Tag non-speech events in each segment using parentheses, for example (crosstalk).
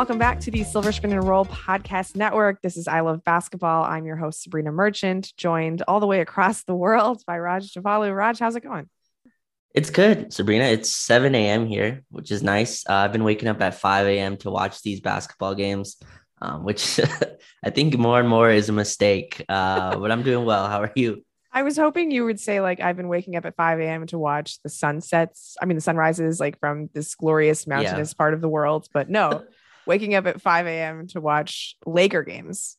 Welcome back to the Silver Screen and Roll Podcast Network. This is I Love Basketball. I'm your host, Sabreena Merchant, joined all the way across the world by Raj Javalu. Raj, how's it going? It's good, Sabreena. It's 7 a.m. here, which is nice. Uh, I've been waking up at 5 a.m. to watch these basketball games, um, which (laughs) I think more and more is a mistake. Uh, but I'm doing well. How are you? I was hoping you would say like I've been waking up at 5 a.m. to watch the sunsets. I mean the sunrises like from this glorious mountainous yeah. part of the world, but no, (laughs) waking up at 5 a.m. to watch Laker games.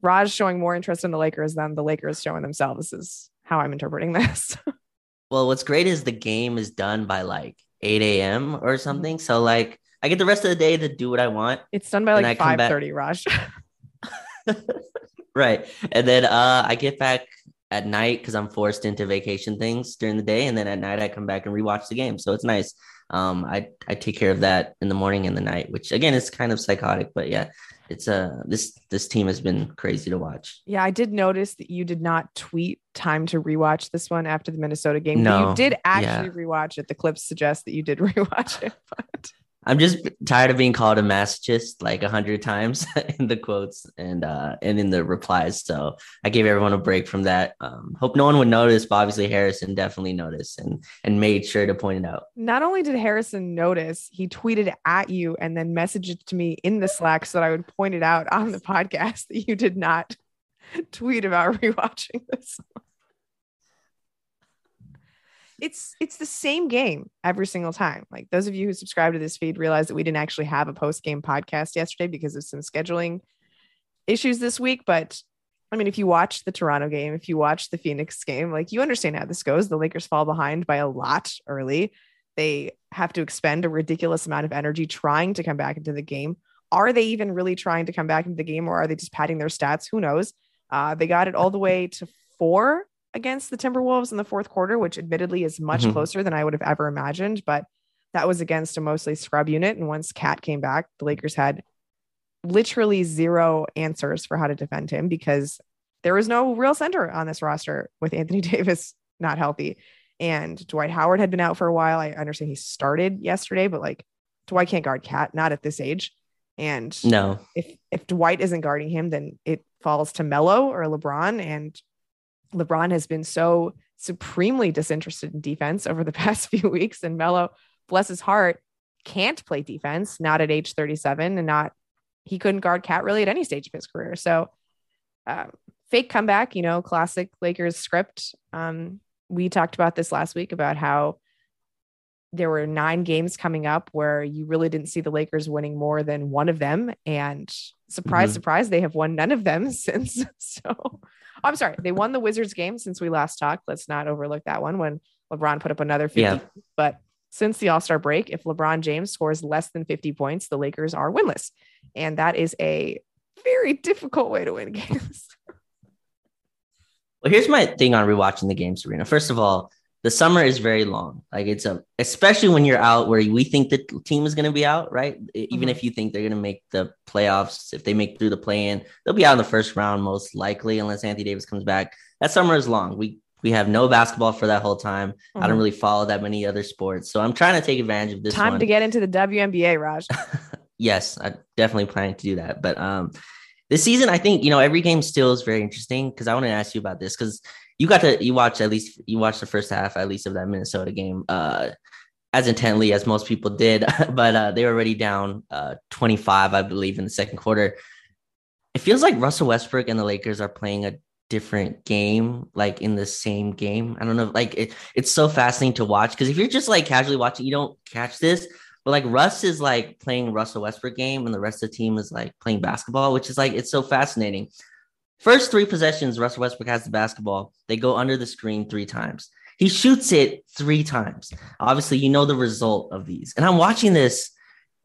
Raj showing more interest in the Lakers than the Lakers showing themselves is how I'm interpreting this. (laughs) well, what's great is the game is done by like 8 a.m. or mm-hmm. something. So like I get the rest of the day to do what I want. It's done by like 5 30, Raj. (laughs) right. And then uh I get back at night because I'm forced into vacation things during the day, and then at night I come back and rewatch the game. So it's nice. Um, I I take care of that in the morning and the night, which again is kind of psychotic, but yeah, it's uh this this team has been crazy to watch. Yeah, I did notice that you did not tweet time to rewatch this one after the Minnesota game. No, you did actually yeah. rewatch it. The clips suggest that you did (laughs) rewatch it, but I'm just tired of being called a masochist like a hundred times (laughs) in the quotes and uh and in the replies. So I gave everyone a break from that. Um, hope no one would notice, but obviously Harrison definitely noticed and and made sure to point it out. Not only did Harrison notice, he tweeted at you and then messaged it to me in the Slack so that I would point it out on the (laughs) podcast that you did not (laughs) tweet about rewatching this it's it's the same game every single time. Like those of you who subscribe to this feed realize that we didn't actually have a post game podcast yesterday because of some scheduling issues this week. But I mean, if you watch the Toronto game, if you watch the Phoenix game, like you understand how this goes. The Lakers fall behind by a lot early. They have to expend a ridiculous amount of energy trying to come back into the game. Are they even really trying to come back into the game or are they just padding their stats? Who knows? Uh, they got it all the way to four against the Timberwolves in the fourth quarter, which admittedly is much mm-hmm. closer than I would have ever imagined. But that was against a mostly scrub unit. And once KAT came back, the Lakers had literally zero answers for how to defend him because there was no real center on this roster with Anthony (laughs) Davis not healthy. And Dwight Howard had been out for a while. I understand he started yesterday, but like Dwight can't guard KAT, not at this age. And no, if if Dwight isn't guarding him, then it falls to Melo or LeBron. And LeBron has been so supremely disinterested in defense over the (laughs) past few weeks. And Melo, bless his heart, can't play defense, not at age 37 and not, he couldn't guard KAT really at any stage of his career. So, um, fake comeback, you know, classic Lakers script. Um, we talked about this last week about how there were nine games coming up where you really didn't see the Lakers winning more than one of them. And surprise, mm-hmm. surprise, they have won none of them (laughs) since. So I'm sorry, they won the Wizards game since we last talked. Let's not overlook that one when LeBron put up another 50. Yeah. But since the All Star break, if LeBron James scores less than 50 points, the Lakers are winless. And that is a very difficult way to win (laughs) games. well, here's my thing on rewatching the game, Serena. First of all, the summer is very long. Like it's a, especially when you're out where we think the team is going to be out, right? Even mm-hmm. if you think they're going to make the playoffs, if they make through the play in, they'll be out in the first round most likely, unless Anthony Davis comes back. That summer is long. We we have no basketball for that whole time. Mm-hmm. I don't mm-hmm. really follow that many other sports, so I'm trying to take advantage of this. Time one. to get into the WNBA, Raj. (laughs) yes, I definitely planning to do that, but um. This season, I think you know every game still is very interesting because I want to ask you about this because you got to you watch at least you watched the first half at least of that Minnesota game uh as intently as most people did, (laughs) but uh, they were already down uh, 25, I believe, in the second quarter. It feels like Russell Westbrook and the Lakers are playing a different game, like in the same game. I don't know, like it, it's so fascinating to watch because if you're just like casually watching, you don't catch this. But like Russ is like playing Russell Westbrook game, and the rest of the team is like playing basketball, which is like it's so fascinating. First three possessions, Russell Westbrook has the basketball. They go under the screen three times. He shoots it three times. Obviously, you know the result of these. And I'm watching this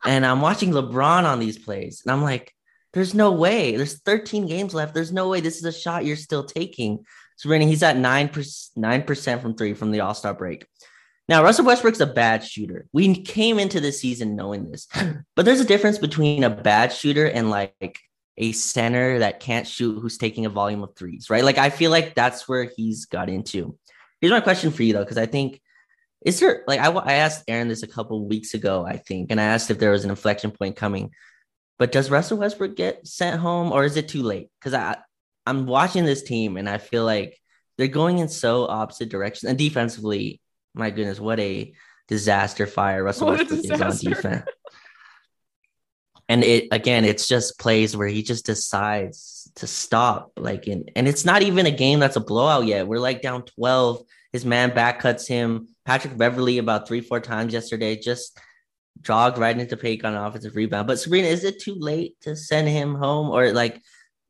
and I'm watching LeBron on these plays. And I'm like, there's no way. There's 13 games left. There's no way this is a shot you're still taking. So, Rennie, he's at 9%, 9% from three from the All Star break. Now, Russell Westbrook's a bad shooter. We came into this season knowing this, but there's a difference between a bad shooter and like a center that can't shoot who's taking a volume of threes, right? Like I feel like that's where he's got into. Here's my question for you though, because I think Is there like I, I asked Aaron this a couple weeks ago, I think, and I asked if there was an inflection point coming. But does Russell Westbrook get sent home or is it too late? Because I I'm watching this team and I feel like they're going in so opposite directions. And defensively, my goodness, what a disaster fire Russell what Westbrook is on defense. And it again, it's just plays where he just decides to stop. Like in, and it's not even a game that's a blowout yet. We're like down 12. His man back cuts him. Patrick Beverley about three, four times yesterday, just jogged right into Paik on offensive rebound. But Sabreena, is it too late to send him home? Or like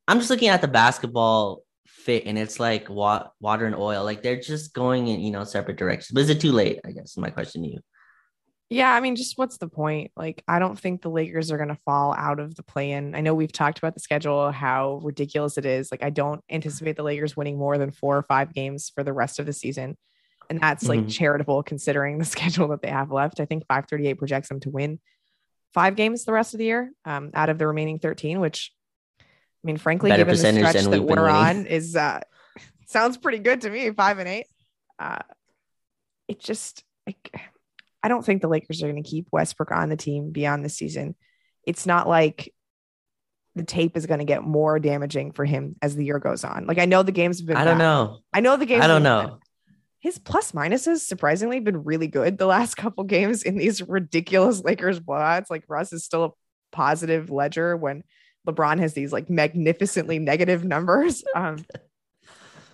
I'm just looking at the basketball fit and it's like wa- water and oil. Like they're just going in, you know, separate directions. But is it too late? I guess my question to you. Yeah, I mean, just what's the point? Like, I don't think the Lakers are going to fall out of the play in. I know we've talked about the schedule, how ridiculous it is. Like, I don't anticipate the Lakers winning more than four or five games for the rest of the season. And that's like mm-hmm. charitable considering the (laughs) schedule that they have left. I think 538 projects them to win five games the rest of the year um, out of the remaining 13, which I mean, frankly, Better given the stretch that we're on, is uh, (laughs) sounds pretty good to me. Five and eight. Uh, it just, like, I don't think the Lakers are going to keep Westbrook on the team beyond the season. It's not like the tape is going to get more damaging for him as the year goes on. Like I know the games have been. I don't bad. know. I know the games. I don't know. Bad. His plus minuses surprisingly been really good the last (laughs) couple games in these ridiculous Lakers blowouts. Like Russ is still a positive ledger when LeBron has these like magnificently negative numbers. (laughs) Um,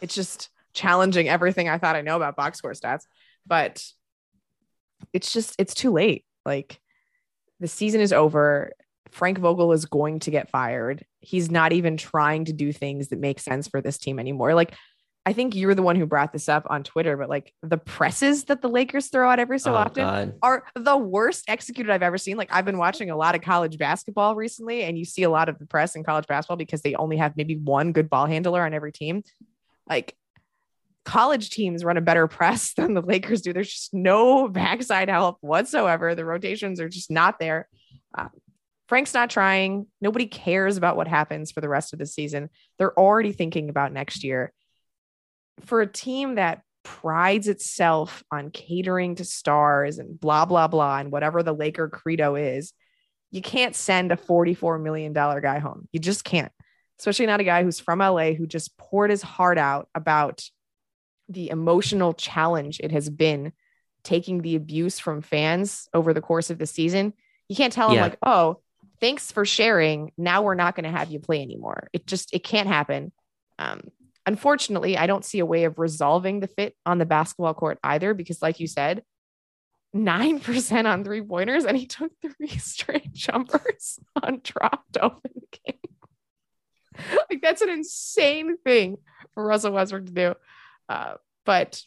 it's just challenging everything I thought I know about box score stats, but it's just it's too late. Like the season is over. Frank Vogel is going to get fired. He's not even trying to do things that make sense for this team anymore. Like I think you're the one who brought this up on Twitter, but like the presses that the Lakers throw out every so oh, often God. are the worst executed I've ever seen. Like I've been watching a lot of college basketball recently, and you see a lot of the press in college basketball because they only have maybe one good ball handler on every team. Like college teams run a better press (laughs) than the Lakers do. There's just no backside help whatsoever. The rotations are just not there. Uh, Frank's not trying. Nobody cares about what happens for the rest of the season. They're already thinking about next year for a team that prides itself on catering to stars and blah blah blah and whatever the Laker credo is, you can't send a $44 million guy home. You just can't. Especially not a guy who's from LA who just poured his heart out about the emotional challenge it has been taking the abuse from fans over the course of the season. You can't tell yeah. him like, "Oh, thanks for sharing. Now we're not going to have you play anymore." It just it can't happen. Um, Unfortunately, I don't see a way of resolving the fit on the basketball court either, because, like you said, 9% (laughs) on three pointers, and he took three (laughs) straight jumpers (laughs) on dropped open game. like, that's an insane thing for Russell Westbrook to do. Uh, but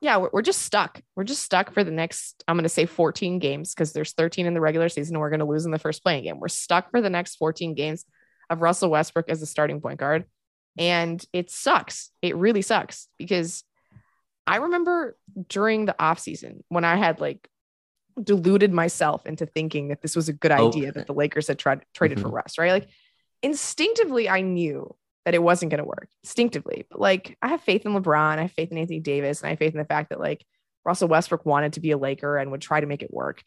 yeah, we're, we're just stuck. We're just stuck for the next, I'm going to say 14 games because there's 13 in the regular season and we're going to lose in the first playing game. We're stuck for the next 14 games of Russell Westbrook as the starting point guard. And it sucks. It really sucks because I remember during the off season when I had like deluded myself into thinking that this was a good idea oh. that the Lakers had tried traded mm-hmm. for Russ, right? Like instinctively, I knew that it wasn't going to work instinctively, but like I have faith in LeBron, I have faith in Anthony Davis, and I have faith in the fact that like Russell Westbrook wanted to be a Laker and would try to make it work.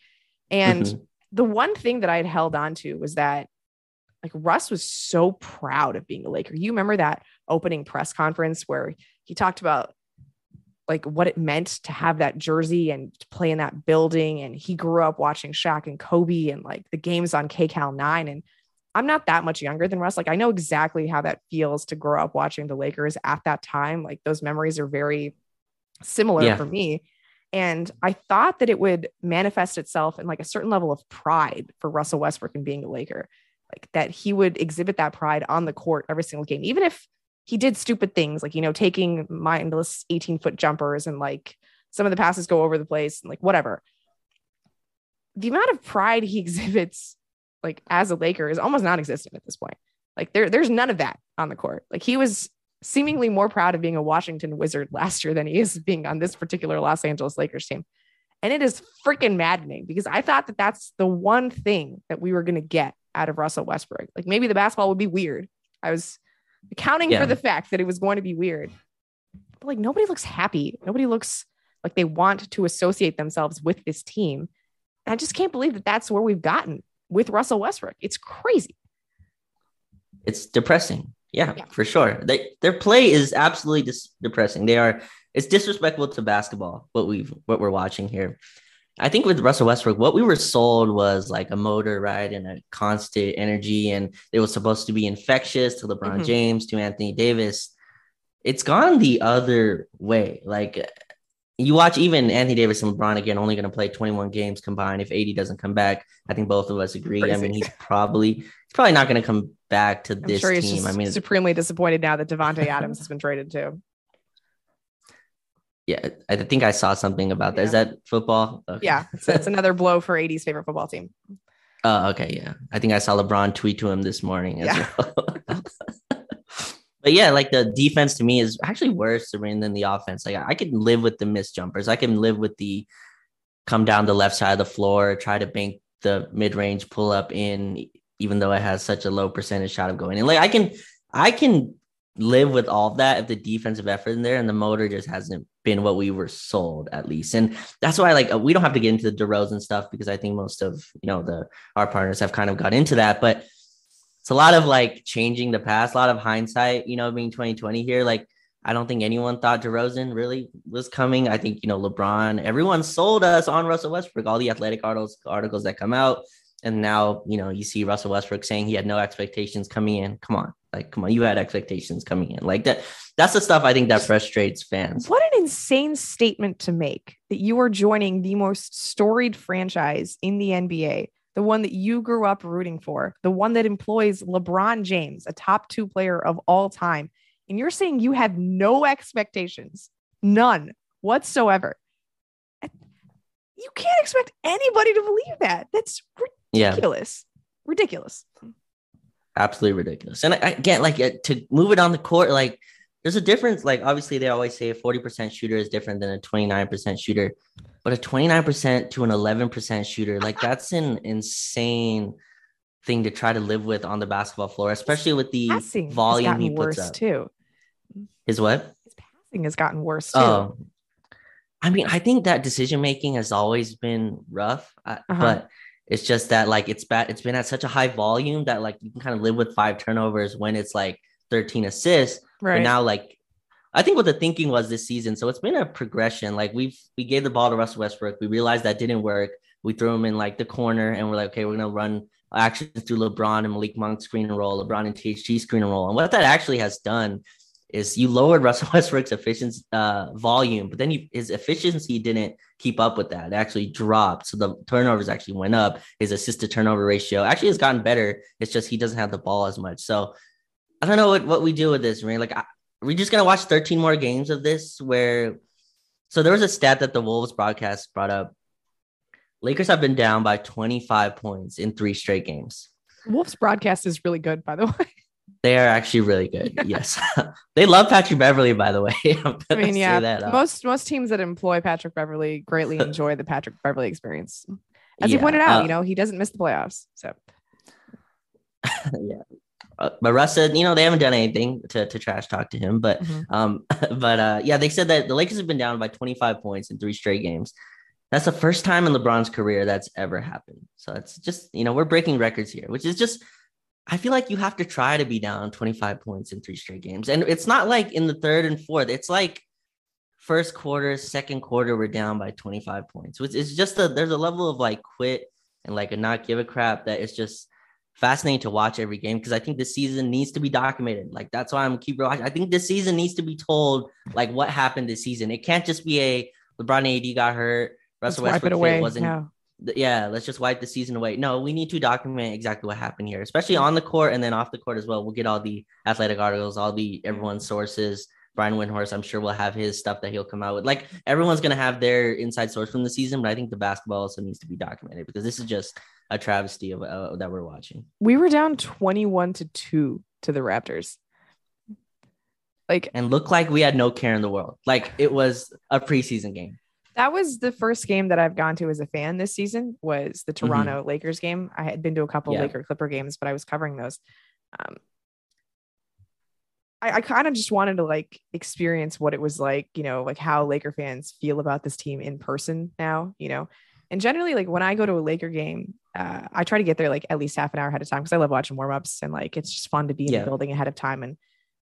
And mm-hmm. the one thing that I had held on to was that like Russ was so proud of being a Laker. You remember that opening press conference where he talked about like what it meant to have that jersey and to play in that building. And he grew up watching Shaq and Kobe and like the games on KCAL 9. And I'm not that much younger than Russ. Like I know exactly how that feels to grow up watching the Lakers at that time. Like those memories are very similar yeah. for me. And I thought that it would manifest itself in like a certain level of pride for Russell Westbrook in being a Laker like that he would exhibit that pride on the court every single game, even if he did stupid things like, you know, taking mindless 18 foot jumpers and like some of the passes go over the place and like whatever. The amount of pride he (laughs) exhibits like as a Laker is almost non-existent at this point. Like there, there's none of that on the court. Like he was seemingly more proud of being a Washington Wizard last year than he is being on this particular Los Angeles Lakers team. And it is freaking maddening because I thought that that's the one thing that we were going to get out of Russell Westbrook. Like maybe the basketball would be weird. I was accounting yeah. for the fact that it was going to be weird. But like nobody looks happy. Nobody looks Like they want to associate themselves with this team. And I just can't believe that that's where we've gotten with Russell Westbrook. It's crazy. It's depressing. Yeah, yeah. for sure. They, their play is absolutely dis- depressing. They are it's disrespectful to basketball what we've what we're watching here. I think with Russell Westbrook, what we were sold was like a motor, ride And a constant energy. And it was supposed to be infectious to LeBron mm-hmm. James, to Anthony Davis. It's gone the other way. Like you watch even Anthony Davis and LeBron again, only going to play 21 games combined. If AD doesn't come back, I think both of us agree. Crazy. I mean, he's probably he's probably not going to come back to I'm this sure team. I mean, supremely disappointed now that Davante Adams has been traded too. (laughs) Yeah, I think I saw something about that. Yeah. Is that football? Okay. Yeah, so it's (laughs) another blow for AD's favorite football team. Oh, okay, yeah. I think I saw LeBron tweet to him this morning as yeah. well. (laughs) but yeah, like the defense to me is actually worse than the offense. Like I can live with the missed jumpers. I can live with the come down the left side of the floor, try to bank the mid range pull up in, even though it has such a low percentage shot of going in. Like I can, I can live with all of that if the defensive effort in there and the motor just hasn't been what we were sold at least. And that's why like we don't have to get into the DeRozan stuff because I think most of you know the our partners have kind of got into that. But it's a lot of like changing the past, a lot of hindsight, you know, being 2020 here. Like I don't think anyone thought DeRozan really was coming. I think, you know, LeBron, everyone sold us on Russell Westbrook, all the athletic articles articles that come out. And now, you know, you see Russell Westbrook saying he had no expectations coming in. Come on. Like, come on, you had expectations coming in. Like that. That's the stuff I think that frustrates fans. What an insane statement to make that you are joining the most storied franchise in the NBA, the one that you grew up rooting for, the one that employs LeBron James, a top two player of all time. And you're saying you have no expectations, none whatsoever. You can't expect anybody to believe that. That's ridiculous. Yeah. Ridiculous. Absolutely ridiculous. And I, again, like uh, to move it on the court, like there's a difference. Like obviously, they always say a 40% shooter is different than a 29% shooter, but a 29% to an 11% shooter, like that's an insane thing to try to live with on the basketball floor, especially with the passing volume he puts up. Too. His what? His passing has gotten worse too. Oh, I mean, I think that decision making has always been rough, uh, uh-huh. but it's just that like it's bad. It's been at such a high volume that like you can kind of live with five turnovers when it's like 13 assists. Right. Now like I think what the thinking was this season. So it's been a progression. Like we've we gave the ball to Russell Westbrook. We realized that didn't work. We threw him in like the corner and we're like, okay, we're gonna run actions through LeBron and Malik Monk screen and roll, LeBron and THT screen and roll. And what that actually has done is you lowered Russell (laughs) Westbrook's efficiency uh, volume, but then you, his efficiency didn't keep up with that. It actually dropped. So the turnovers actually went up. His assist to turnover ratio actually has gotten better. It's just he doesn't have the ball as much. So I don't know what, what we do with this, man. Like, I, are we just gonna watch 13 more games of this? Where so there was a stat that the Wolves broadcast brought up. Lakers have been down by 25 points in three straight games. Wolves broadcast is really good, by the way. They are actually really good. Yeah. (laughs) Yes, (laughs) they love Patrick Beverley. By the way, (laughs) I mean, yeah, uh, most most teams that employ Patrick Beverley greatly enjoy the Patrick Beverley experience. As yeah, you pointed out, uh, you know he doesn't miss the playoffs. So, yeah, uh, but Russ said, you know, they haven't done anything to, to trash talk to him. But mm-hmm. um, (laughs) but uh, yeah, they said that the Lakers have been down by 25 points in three straight games. That's the first time in LeBron's career that's ever happened. So it's just, you know, we're breaking records here, which is just I feel like you have to try to be down 25 points in three straight games. And it's not like in the third and fourth, it's like first quarter, second quarter, we're down by 25 points, which is just a there's a level of like quit and like a not give a crap that is just fascinating to watch every game because I think this season needs to be documented. Like that's why I'm keep watching. I think this season needs to be told like what happened this season. It can't just be a LeBron AD got hurt, Russell Westbrook wasn't no yeah, let's just wipe the season away. No, we need to document exactly what happened here, especially on the court and then off the court as well. We'll get all the athletic articles, all the everyone's sources. Brian Windhorst, I'm sure we'll have his stuff that he'll come out with. Like everyone's gonna have their inside source from the season, but I think the basketball also needs to be documented because this is just a travesty of uh, that we're watching. We were down 21 to two to the Raptors. Like and looked like we had no care in the world. Like it was a preseason game. That was the first game that I've gone to as a fan this season was the mm-hmm. Toronto mm-hmm. Lakers game. I had been to a couple yeah. Laker Clipper games, but I was covering those. Um, I, I kind of just wanted to like experience what it was like, you know, like how Laker fans feel about this team in person now, you know. And generally, like when I go to a Laker game, uh, I try to get there like at least half an hour ahead of time because I love watching warm ups and like it's just fun to be in Yeah. the building ahead of time. And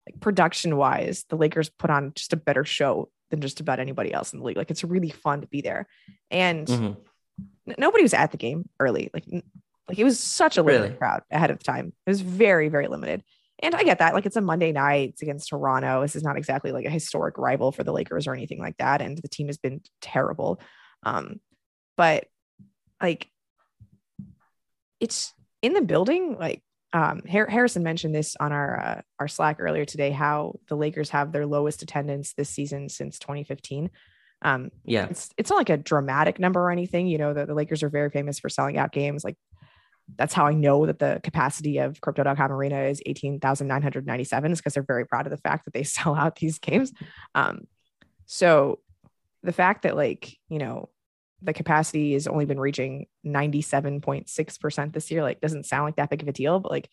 like production wise, the Lakers put on just a better show than just about anybody else in the league. Like it's really fun to be there. And Mhm. n- nobody was at the game early. Like, n- like it was such a limited Really? crowd ahead of time. It was very, very limited. And I get that. Like it's a Monday night it's against Toronto. This is not exactly like a historic rival for the Lakers or anything like that. And the team has been terrible. Um, but like it's in the building, like um Harrison mentioned this on our uh, our Slack earlier today, how the Lakers have their lowest attendance this season since 2015. Um, Yeah. it's it's not like a dramatic number or anything. You know, the, the Lakers are very famous for selling out games. Like that's how I know that the capacity of crypto.com arena is 18,997 is because they're very proud of the fact that they (laughs) sell out these games. Um, so the fact that like, you know, the capacity has only been reaching 97.6% this year, like doesn't sound like that big of a deal, but like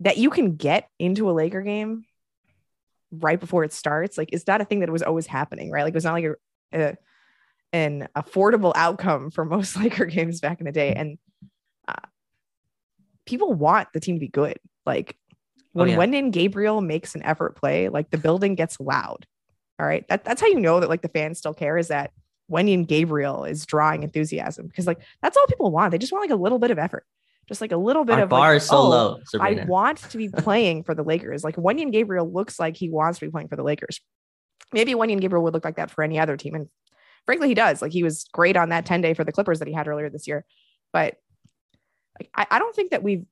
that you can get into a Laker game right before it starts, like is that a thing that was always happening, right? Like it was not like a, a an affordable outcome for most (laughs) Laker games back in the day. And people want the team to be good. Like Oh, when yeah. Wenyen Gabriel makes an effort play, like the building gets loud. All right. That, that's how you know that like the fans still care is that Wenyen Gabriel is drawing enthusiasm because like that's all people want. They just want like a little bit of effort, just like a little bit Our of bar like, is so oh, low, I want to be (laughs) playing for the Lakers. Like Wenyen Gabriel looks like he wants to be playing for the Lakers. Maybe Wenyen Gabriel would look like that for any other team. And frankly, he does. Like he was great on that 10 day for the Clippers that he had earlier this year. But I, I don't think that we've,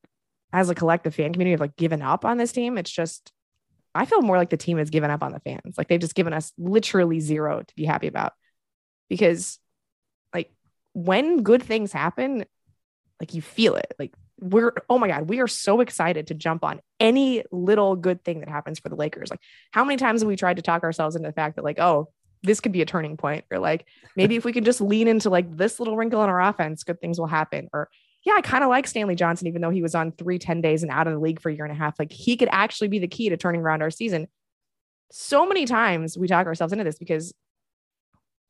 as a collective fan community, have like given up on this team. It's just, I feel more like the team has given up on the fans. Like they've just given us literally zero to be happy about. Because like when good things happen, like you feel it. Like we're oh my god, we are so excited to jump on any little good thing that happens for the Lakers. Like how many times have we tried to talk ourselves into the fact that like, oh, this could be a turning point, or like maybe if we can just lean into like this little wrinkle in our offense, good things will happen. Or yeah, I kind of like Stanley Johnson, even though he was on three 10 days and out of the league for a year and a half. Like he could actually be the key to turning around our season. So many times we talk ourselves into this because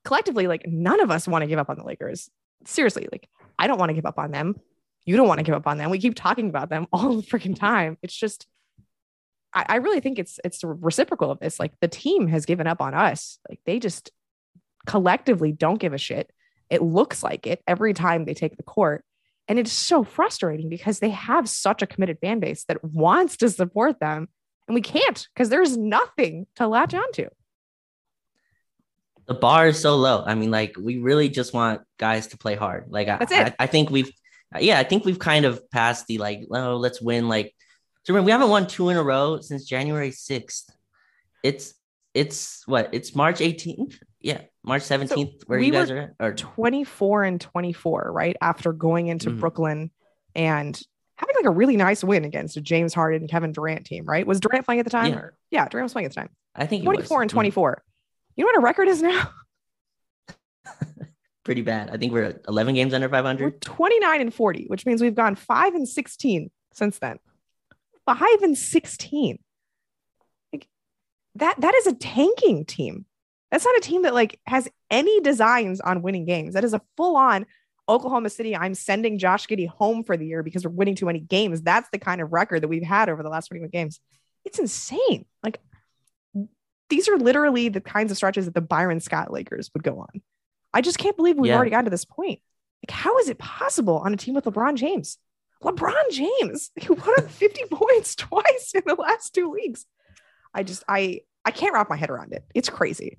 collectively, like none of us want to give up on the Lakers. Seriously, like I don't want to give up on them. You don't want to give up on them. We keep talking about them (laughs) all the freaking time. It's just, I, I really think it's it's reciprocal of this. Like the team has given up on us. Like they just collectively don't give a shit. It looks like it every time they take the court. And it's so frustrating because they have such a committed fan base that wants to support them. And we can't because there's nothing to latch onto. the bar is so low. I mean, like we really just want guys to play hard. Like I, it. I, I think we've, yeah, I think we've kind of passed the like, oh, let's win. Like, so we haven't won two in a row since January sixth. It's it's what? It's March eighteenth. Yeah, March seventeenth. where we you guys are at? Or 24 and 24, right? After going into Mhm. Brooklyn and having like a really nice win against a James Harden and Kevin Durant team, right? Was Durant playing at the time? Yeah. Or, yeah, Durant was playing at the time. I think it 24 was. and Mhm. 24. You know what our record is now? (laughs) Pretty bad. I think we're eleven games under 500. We're 29 and 40, which means we've gone 5 and 16 since then. 5 and 16. Like that that is a tanking team. That's not a team that like has any designs on winning games. That is a full-on Oklahoma City, I'm sending Josh Giddey home for the year because we're winning too many games. That's the kind of record that we've had over the last 21 games. It's insane. Like these are literally the kinds of stretches that the Byron Scott Lakers would go on. I just can't believe we've Yeah. already gotten to this point. Like, how is it possible on a team with LeBron James? LeBron James, who put up 50 (laughs) points twice in the last two weeks. I just I I can't wrap my head around it. It's crazy.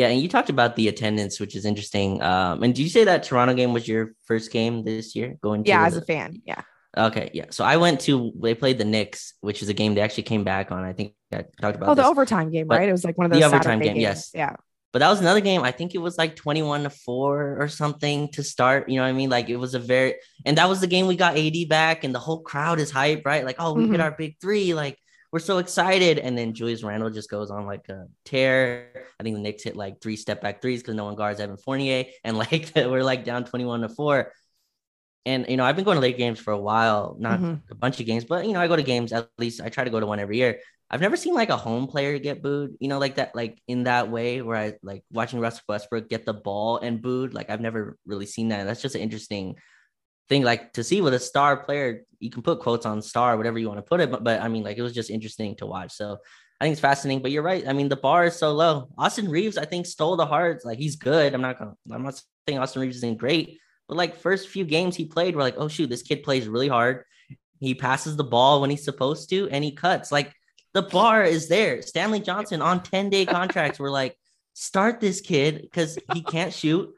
Yeah, and you talked about the attendance, which is interesting. Um, and did you say that Toronto game was your first game this year? Going to Yeah, as the- a fan. Yeah. Okay, yeah. So I went to they played the Knicks, which is a game they actually came back on. I think I talked about Oh, the this. overtime game, But right? It was like one of the those overtime Saturday game, games. yes. Yeah. but that was another game. I think it was like 21 to 4 or something to start. You know what I mean? Like it was a very and that was the game we got AD back, and the whole crowd is hype, right? Like, oh, we Mhm. hit our big three, like we're so excited. And then Julius Randle just goes on like a tear. I think the Knicks hit like three step back threes because no one guards Evan Fournier, and like (laughs) we're like down 21 to 4. and you know, I've been going to late games for a while, not Mhm. a bunch of games, but you know, I go to games at least. I try to go to one every year. I've never seen like a home player get booed, you know, like that, like in that way where I like watching Russell Westbrook get the ball and booed. Like I've never really seen that. That's just an interesting thing, like to see with a star player. You can put quotes on star, whatever you want to put it, but, but I mean, like it was just interesting to watch. So I think it's fascinating. But you're right. I mean, the bar is so low. Austin Reaves, I think, stole the hearts. Like he's good. I'm not gonna. I'm not saying Austin Reaves isn't great, but like first few games he played, we're like, oh shoot, this kid plays really hard. He passes the ball when he's supposed to, and he cuts. Like the bar is there. Stanley Johnson on 10 day contracts. We're like, start this kid because he can't shoot.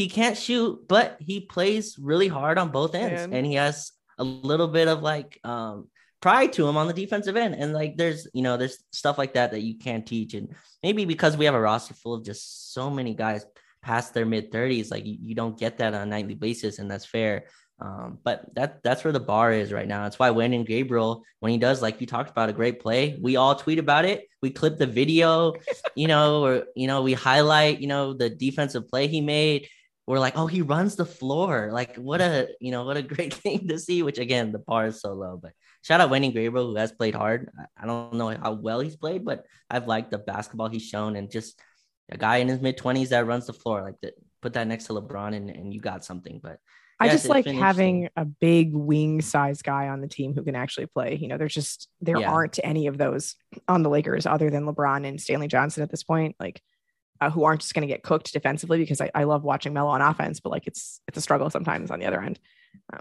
He can't shoot, but he plays really hard on both ends, Man. and he has a little bit of like um pride to him on the defensive end. And like there's you know there's stuff like that that you can't teach, and maybe because we have a roster full of just so many guys past their mid 30s, like you, you don't get that on a nightly basis, and that's fair. Um, but that that's where the bar is right now. That's why Wenyen Gabriel, when he does, like you talked about, a great play, we all tweet about it. We clip the video, you know, or you know, we highlight, you know, the defensive play he made. We're like, oh, he runs the floor. Like, what a you know, what a (laughs) great thing to see. Which again, the bar is so low. But shout out Wenyen Gabriel, who has played hard. I- don't know how well he's played, but I've liked the basketball he's shown, and just a guy in his mid twenties that runs the floor. Like, that, put that next to LeBron, and, and you got something. But I Yes, just like having a big wing size guy on the team who can actually play. You know, there's just there Yeah. aren't any of those on the Lakers other than LeBron and Stanley Johnson at this point, like uh, who aren't just going to get cooked defensively because I, I love watching Melo on offense, but like it's it's a struggle sometimes on the other end. Um,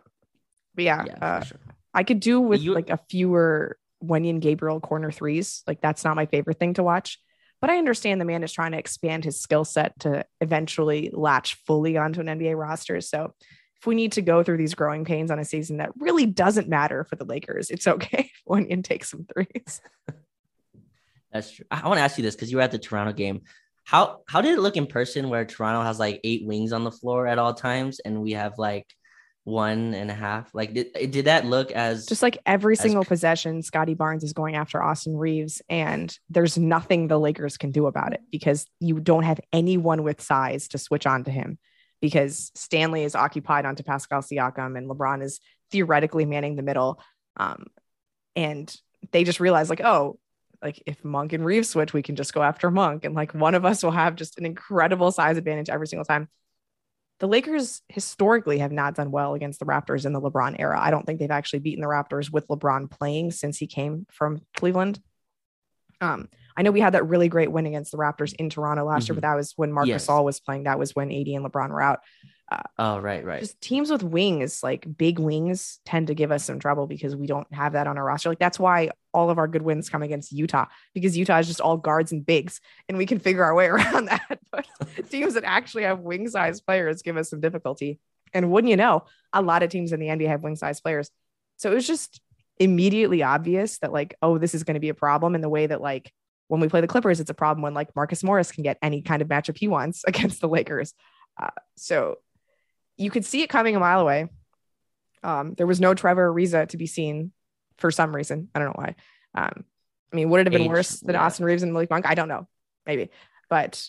but yeah, yeah, uh, sure. I could do with You- like a fewer Wenyen Gabriel corner threes. Like that's not my favorite thing to watch. But I understand the man is trying to expand his skill set to eventually latch fully onto an NBA roster. So if we need to go through these growing pains on a season that really doesn't matter for the Lakers, it's okay if Wenyen takes some threes. (laughs) That's true. I want to ask you this because you were at the Toronto game. How how did it look in person where Toronto has like eight wings on the floor at all times and we have like one and a half? Like did, did that look as Just like every As single possession, Scottie Barnes is going after Austin Reaves, and there's nothing the Lakers can do about it because you don't have anyone with size to switch on to him because Stanley is occupied onto Pascal Siakam and LeBron is theoretically manning the middle. Um, and they just realize, like, oh, like if Monk and Reaves switch, we can just go after Monk, and like one of us will have just an incredible size advantage every single time the Lakers historically have not done well against the Raptors in the LeBron era. I don't think they've actually beaten the Raptors with LeBron playing since he came from Cleveland. Um, I know we had that really great win against the Raptors in Toronto last year, but that was when Marc Yes. Gasol was playing. That was when AD and LeBron were out. Oh right, right. Just teams with wings, like big wings, tend to give us some trouble because we don't have that on our roster. Like that's why all of our good wins come against Utah because Utah is just all guards and bigs, and we can figure our way (laughs) around that. But teams that actually have wing size players give us some difficulty. And wouldn't you know, a lot of teams in the NBA have wing size players. So it was just immediately obvious that like, oh, this is going to be a problem in the way that like when we play the Clippers, it's a problem when like Marcus Morris can get any kind of matchup he wants (laughs) against the Lakers. Uh, so you could see it coming a mile away. Um, there was no Trevor Ariza to be seen for some reason. I don't know why. Um, I mean, would it have been Age, worse than yeah. Austin Reaves and Malik Monk? I don't know. Maybe, but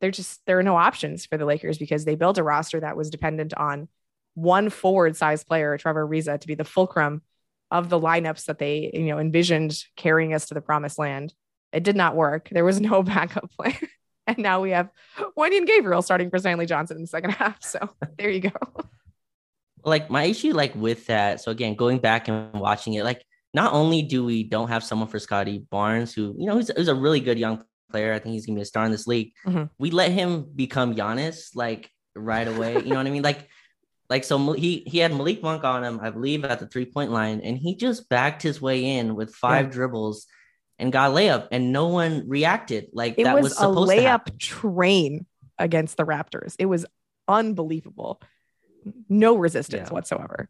they're just there are no options for the Lakers because they built a roster that was dependent on one forward size player, Trevor Ariza, to be the fulcrum of the lineups that they you know envisioned carrying us to the promised land. It did not work. There was no (laughs) backup plan. (laughs) And now we have Wenyen Gabriel starting for Stanley Johnson in the second (laughs) half. So there you go. like my issue like with that so again going back and watching it like not only do we don't have someone for scottie barnes who you know who's, who's a really good young player i think he's gonna be a star in this league Mhm. we let him become Giannis like right away you know what i mean like like so he he had malik monk on him i believe at the three point line and he just backed his way in with five Yeah. dribbles and got a layup and no one reacted like It that was, was, a supposed to happen. layup train against the Raptors. It was unbelievable. No resistance Yeah. whatsoever.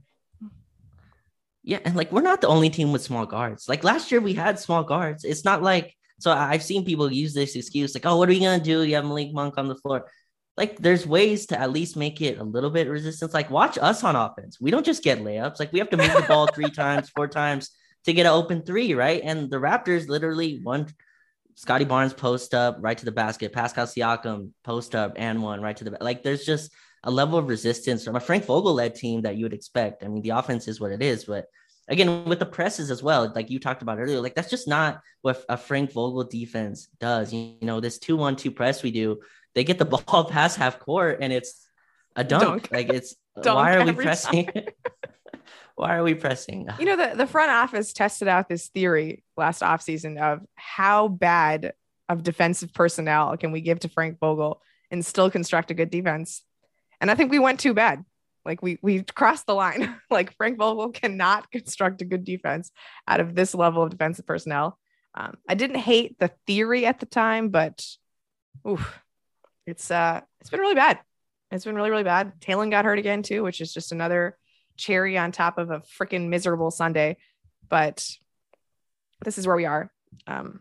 Yeah, and like we're not the only team with small guards. Like last year we had small guards. It's not like so I've seen people use this excuse like, "Oh, what are we gonna do? You have Malik Monk on the floor." Like there's ways to at least make it a little bit resistance. Like watch us on offense. We don't just get layups. Like we have to move the ball three (laughs) times, four times to get an open three, right? And the Raptors literally one Scottie Barnes post up right to the basket. Pascal Siakam post up and one right to the like. There's just a level of resistance from a Frank Vogel led team that you would expect. I mean, the offense is what it is, but again, with the presses as well, like you talked about earlier, like that's just not what a Frank Vogel defense does. You, know, this two one two press we do, they get the (laughs) ball past half court and it's a dunk. dunk. Like it's (laughs) why are we pressing? (laughs) why are we pressing? You know, the, the front office tested out this theory last offseason of how bad of defensive personnel can we give to Frank Vogel and still construct a good defense. And I think we went too bad. Like we we crossed the line. (laughs) like Frank Vogel cannot construct a good defense out of this level of defensive personnel. Um, I didn't hate the theory at the time, but oof, it's uh it's been really bad. It's been really really bad. Talen got hurt again too, which is just another cherry on top of a freaking miserable Sunday. But this is where we are. Um,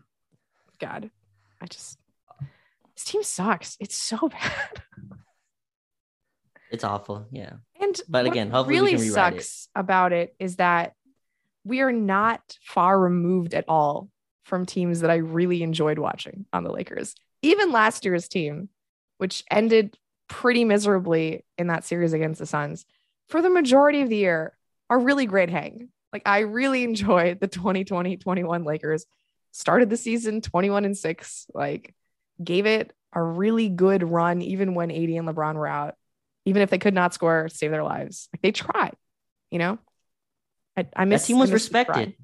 God, I just this team sucks. It's so (laughs) bad. It's awful. Yeah. And but again, hopefully really sucks it. about it is that we are not far removed at all from teams that I really enjoyed watching on the Lakers. Even last year's team, which ended pretty miserably in that series against the Suns, for the majority of the year are really great hang. Like I really enjoyed the 2020-21 Lakers. Started the season 21 and 6, like gave it a really good run even when AD and LeBron were out even if they could not score, save their lives. Like they tried, you know. I, I miss that team was respected.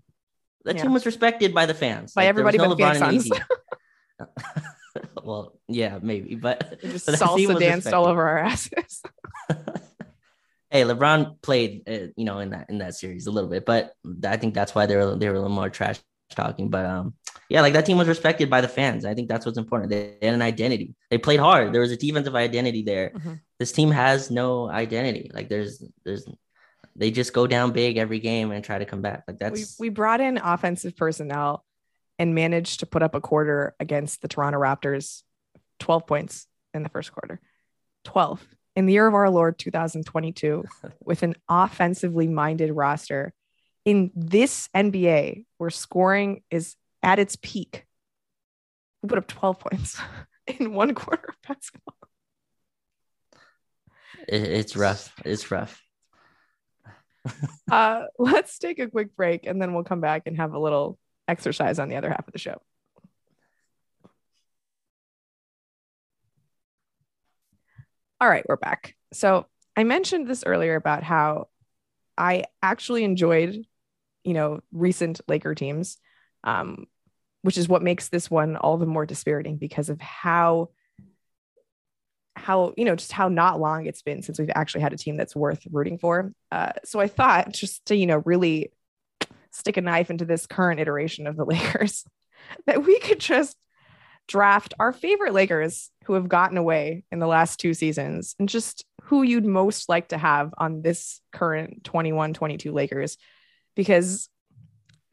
That yeah. team was respected by the fans, by like, everybody no but the fans. (laughs) (laughs) well, yeah, maybe, but they just (laughs) salsa danced respected. all over our asses. Hey, LeBron played, uh, you know, in that in that series a little bit, but I think that's why they were they were a little more trash talking. But um, yeah, like that team was respected by the fans. I think that's what's important. They had an identity. They played hard. There was a defensive identity there. Mm-hmm. This team has no identity. Like there's there's they just go down big every game and try to come back. Like that's we, we brought in offensive personnel and managed to put up a quarter against the Toronto Raptors, 12 points in the first quarter. 12 in the year of our Lord 2022 (laughs) with an offensively minded roster in this NBA where scoring is at its peak, we put up 12 points (laughs) in one quarter of basketball. It's rough. It's rough. uh, (laughs) let's take a quick break and then we'll come back and have a little exercise on the other half of the show. All right, we're back. So I mentioned this earlier about how I actually enjoyed, you know, recent Laker teams. Um, which is what makes this one all the more dispiriting because of how how you know just how not long it's been since we've actually had a team that's worth rooting for uh, so i thought just to you know really stick a knife into this current iteration of the (laughs) lakers that we could just draft our favorite lakers who have gotten away in the last two seasons and just who you'd most like to have on this current 21 22 lakers because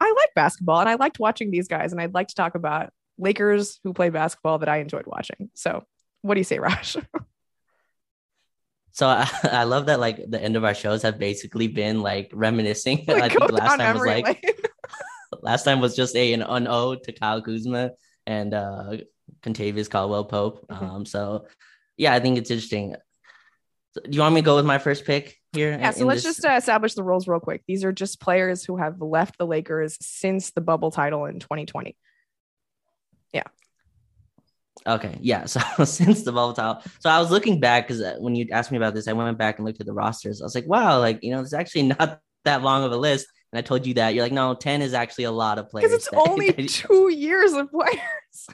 I like basketball and I liked watching these guys, and I'd like to talk about Lakers who play basketball that I enjoyed watching. So, what do you say, Raj? (laughs) So I, (laughs) I, love that like the end of our shows have basically been like reminiscing. (laughs) Like, I think last time was like last time was just a an, ode to Kyle Kuzma and uh Kentavious Caldwell Pope. Mm-hmm. Um so yeah, I think it's interesting. So, do you want me to go with my first pick? here. Yeah, so let's this... just uh, establish the rules real quick. These are just players who have left the Lakers since the bubble title in 2020. Yeah. Okay. Yeah. (laughs) So since the bubble title, so I was looking back because uh, when you asked me about this, I went back and looked at the rosters. I was like, wow, like you know, it's actually (laughs) not that long of a list. And I told you that you're like, no, 10 is actually a lot of players. Because it's that, (laughs) only that, (laughs) two years of players.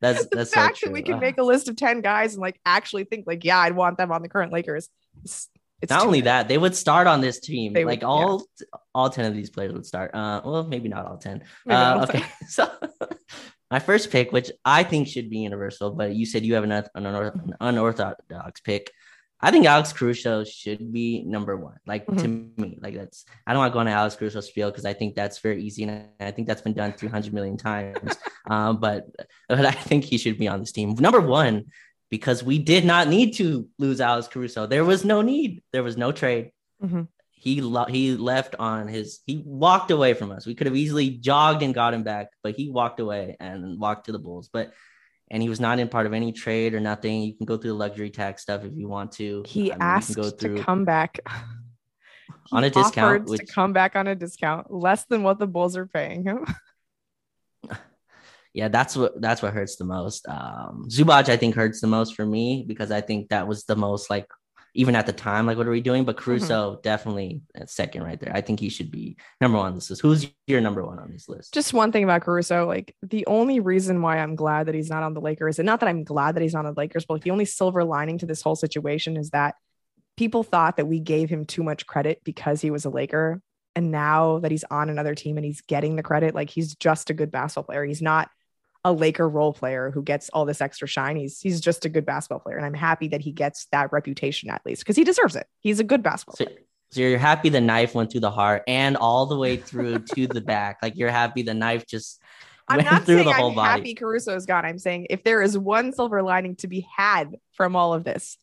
That's the that's fact so that we can make a list of 10 guys and like actually think like, yeah, I'd want them on the current Lakers. It's, it's not only that, they would start on this team. They like would, all yeah. all 10 of these players would start. Uh well, maybe not all 10. Uh, okay. (laughs) so my first pick, which I think should be universal, but you said you have an, an unorthodox pick. I think Alex Caruso should be number one. Like mm-hmm. to me, like that's I don't want to go on Alex Caruso spiel because I think that's very easy and I think that's been done 300 million times. um, (laughs) but but I think he should be on this team. Number one, because we did not need to lose Alex Caruso. There was no need. There was no trade. Mm-hmm. he lo- he left on his he walked away from us. We could have easily jogged and got him back, but he walked away and walked to the Bulls. But and he was not in part of any trade or nothing. You can go through the luxury tax stuff if you want to. He I mean, asked go through to come back (laughs) on a discount, which to come back on a discount, less than what the Bulls are paying him. (laughs) yeah, that's what that's what hurts the most. Um, Zubac, I think, hurts the most for me because I think that was the most like even at the time, like what are we doing? But mm-hmm. Caruso definitely at second right there. I think he should be number one on this list. Who's your number one on this list? Just one thing about Caruso, like the only reason why I'm glad that he's not on the Lakers, and not that I'm glad that he's not on the Lakers, but like the only silver lining to this whole situation is that people thought that we gave him too much credit because he was a Laker. And now that he's on another team and he's getting the credit, like he's just a good basketball player. He's not a Laker role player who gets all this extra shine. He's he's just a good basketball player. And I'm happy that he gets that reputation at least because he deserves it. He's a good basketball So, player. so you're happy the knife went through the heart and all the way through to the back. Like you're happy the knife just I'm went not through saying the whole I'm body. happy Caruso's gone. I'm saying if there is one silver lining to be had from all of this,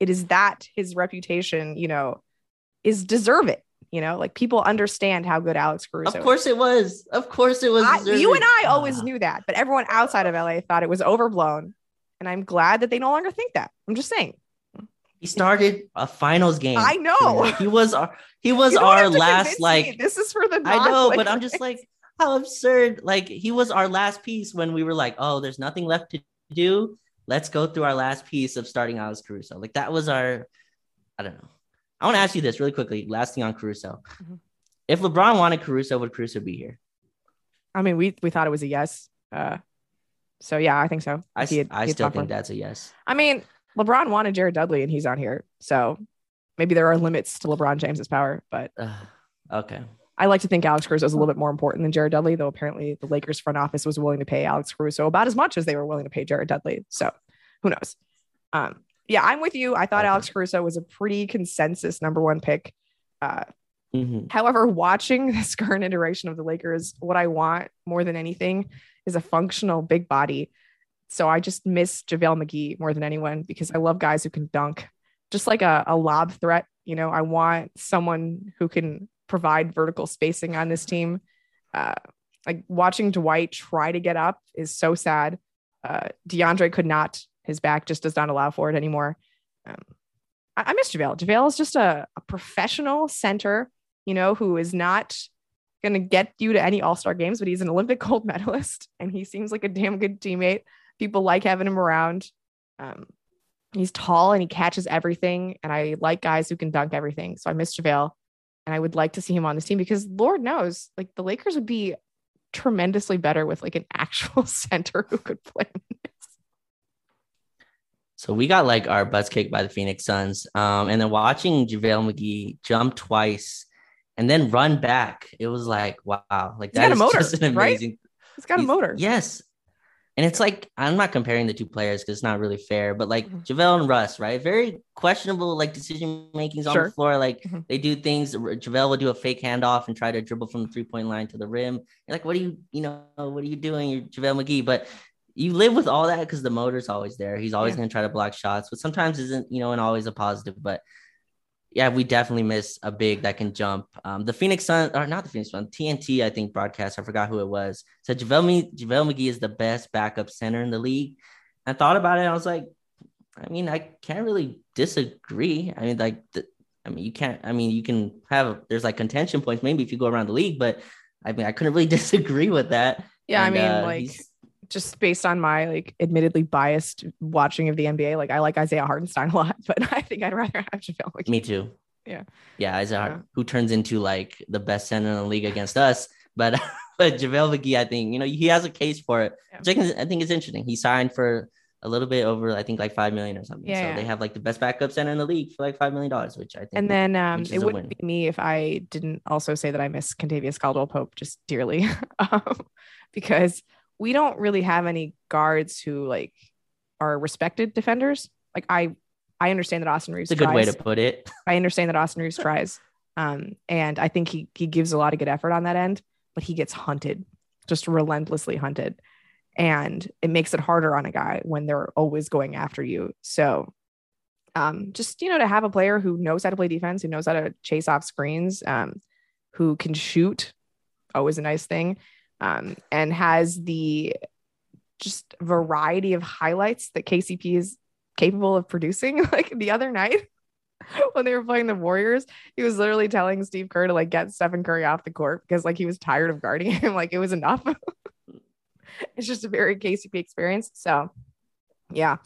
it is that his reputation, you know, is deserve it. You know, like people understand how good Alex Caruso. Of course it was. Of course it was. I, you and I always knew that, but everyone outside of LA thought it was overblown, and I'm glad that they no longer think that. I'm just saying. He started a finals game. I know. He was our he was our last convince me. like this is for the. I know, but I'm just like how absurd. Like he was our last piece when we were like, oh, there's nothing left to do. Let's go through our last piece of starting Alex Caruso. Like that was our I don't know. I want to ask you this really quickly. Last thing on Caruso. Mhm. If LeBron wanted Caruso, would Caruso be here? I mean, we we thought it was a yes. Uh, so yeah, I think so. I, had- I still think that's a yes. I mean, LeBron wanted Jared Dudley and he's on here. So maybe there are limits to LeBron James's power, but (sighs) Ugh, okay. I like to think Alex Caruso is a little bit more important than Jared Dudley, though apparently the Lakers front office was willing to pay Alex Caruso about as much as they were willing to pay Jared Dudley. So who knows? Um, yeah, I'm with you. I thought Okay. Alex Caruso was a pretty consensus number one pick. Uh, Mhm. However, watching (laughs) this current iteration of the Lakers, what I want more than anything is a functional big body. So I just miss JaVale McGee more than anyone because I love guys who can dunk, just like a, a lob threat. You know, I want someone who can provide vertical spacing on this team. Uh, like watching Dwight try to get up is so sad. Uh, DeAndre could not. His back just does not allow for it anymore. Um, I, I miss JaVale. JaVale is just a, a professional center you know, who is not going to get you to any All Star games, but he's an Olympic (laughs) gold medalist and he seems like a damn good teammate. People like having him around. Um, he's tall and he catches everything. And I like guys who can dunk everything. So I miss JaVale and I would like to see him on this team because Lord knows, like the Lakers would be tremendously better with like an (laughs) actual center who could play. So we got like our butts kicked by the Phoenix Suns. Um, and then watching JaVale McGee jump twice and then run back, it was like, wow, like a motor, just an right? amazing. He's got a motor. Yes. And it's like, I'm not comparing the two players because it's not really fair, but like Mhm. JaVale and Russ, right? Very questionable like decision makings on Sure. the floor. Like Mhm. they do things, JaVale will do a fake handoff and try to dribble from the three point line to the rim. You're like, what are you, you know, what are you doing? You're JaVale McGee. But you live with all that because the motor's always there. He's always Yeah. going to try to block shots, but sometimes isn't, you know, and always a positive. But yeah, we definitely miss a big that can jump. Um, the Phoenix Sun, or not the Phoenix Sun, TNT, I think broadcast. I forgot who it was. Said JaVale, JaVale McGee is the best backup center in the league. I thought about it. I was like, I mean, I can't really disagree. I mean, like, the, I mean, you can't. I mean, you can have there's like contention points maybe if you go around the league, but I mean, I couldn't really (laughs) disagree with that. Yeah, And, I mean, uh, like just based on my like admittedly biased watching of the NBA, like I like Isaiah Hartenstein a lot, (laughs) but I think I'd rather have JaVale McGee. Me too. Yeah. Yeah, Isaiah, Yeah. who turns into like the best center in the league against us. But (laughs) but JaVale McGee, I think, you know, he has a case for it. Yeah. Which I, can, I think it's interesting. He signed for a little bit over, I think, like five million or something. Yeah, so yeah. they have like the best backup center in the league for like five million dollars, which I think And then um, it wouldn't win. be me if I didn't also say that I miss Kentavious Caldwell Pope just dearly, (laughs) um, because we don't really have any guards who like are respected defenders. Like I, I understand that Austin Reaves. it's a good way to put it. (laughs) I understand that Austin Reaves tries, um, and I think he he gives a lot of good effort on that end, but he gets hunted, just relentlessly hunted, and it makes it harder on a guy when they're always going after you. So um, just you know to have a player who knows how to play defense, who knows how to chase off screens, um, who can shoot, always a nice thing, um, and has the just variety of highlights that KCP is capable of producing. (laughs) like the other night (laughs) when they were playing the Warriors, he was literally telling Steve Kerr to like get Stephen Curry off the court because like he was tired of guarding (laughs) him. like it was enough. it's just a very KCP experience. So yeah.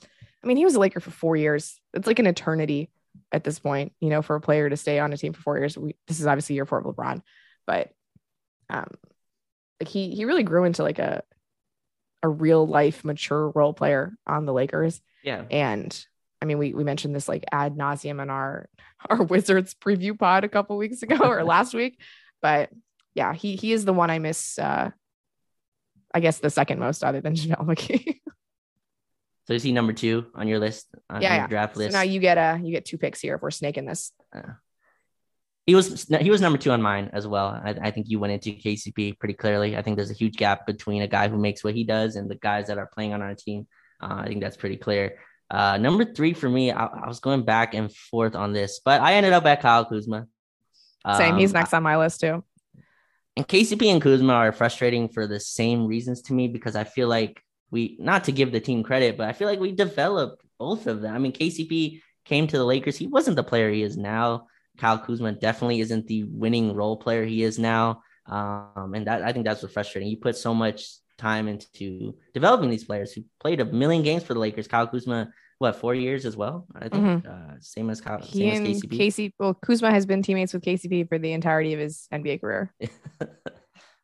I mean, he was a Laker for four years. It's like an eternity at this point, you know, for a player to stay on a team for four years. We, this is obviously year four of LeBron, but um, like he he really grew into like a a real life mature role player on the Lakers. Yeah. And I mean, we we mentioned this like ad nauseum in our (laughs) our Wizards preview pod a couple weeks ago or (laughs) last week, but yeah, he he is the one I miss. Uh, I guess the second most other than (laughs) JaVale McGee. So is he number two on your list? On yeah, your yeah. draft list. So now you get a you get two picks here if we're snaking this. He was he was number two on mine as well. I, I, think you went into KCP pretty clearly. I think there's a huge gap between a guy who makes what he does and the guys that are playing on our team. Uh, I think that's pretty clear. Uh, number three for me, I, I, was going back and forth on this, but I ended up at Kyle Kuzma. Same, he's um, next on my list too. And KCP and Kuzma are frustrating for the same reasons to me because I feel like we not to give the team credit, but I feel like we developed both of them. I mean, KCP came to the Lakers. He wasn't the player he is now. Kyle Kuzma definitely isn't the winning role player he is now. Um, and that I think that's what's frustrating. You put so much time into developing these players who played a million games for the Lakers. Kyle Kuzma, what four years as well? I think mm-hmm. uh, same as Kyle, he same as KCP. Casey, well, Kuzma has been teammates with KCP for the entirety of his NBA career. (laughs)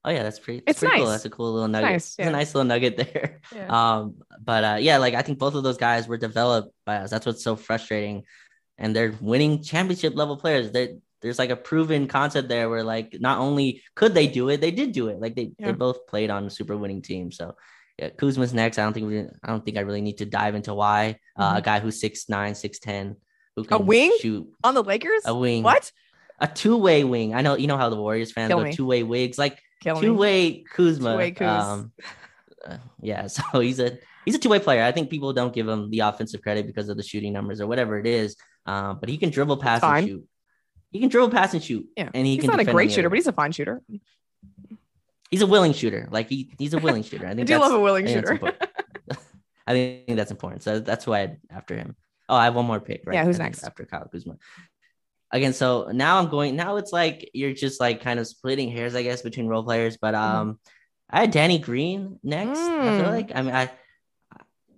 Oh yeah, that's pretty. It's pretty nice. Cool. That's a cool little nugget. Nice, yeah. It's a nice little nugget there. Yeah. (laughs) Um, but uh, yeah, like I think both of those guys were developed by us. That's what's so frustrating, and they're winning championship level players. They there's like a proven concept there where like not only could they do it, they did do it. Like they yeah. they both played on super winning teams. So yeah, Kuzma's next. I don't think we. I don't think I really need to dive into why mm-hmm. uh, a guy who's six nine, six ten, who can a wing shoot on the Lakers. A wing. What? A two way wing. I know you know how the Warriors fans Kill go two way wigs. Like two way Kuzma. Two-way Kuz. Um, uh, yeah, (laughs) so he's a he's a two way player. I think people don't give him the offensive credit because of the shooting numbers or whatever it is. Um, but he can dribble, pass, and shoot. He can dribble, pass, and shoot. Yeah, and he he's can not a great shooter, but he's a fine shooter. (laughs) He's a willing shooter. Like he, he's a willing shooter. I (laughs) think I do love a willing I shooter. (laughs) I think that's important. So that's why I after him. Oh, I have one more pick. Right? Yeah, who's next after Kyle Kuzma? again so now i'm going now it's like you're just like kind of splitting hairs i guess between role players but mm-hmm. um mm. i had danny green next mm. i feel mm. like i mean i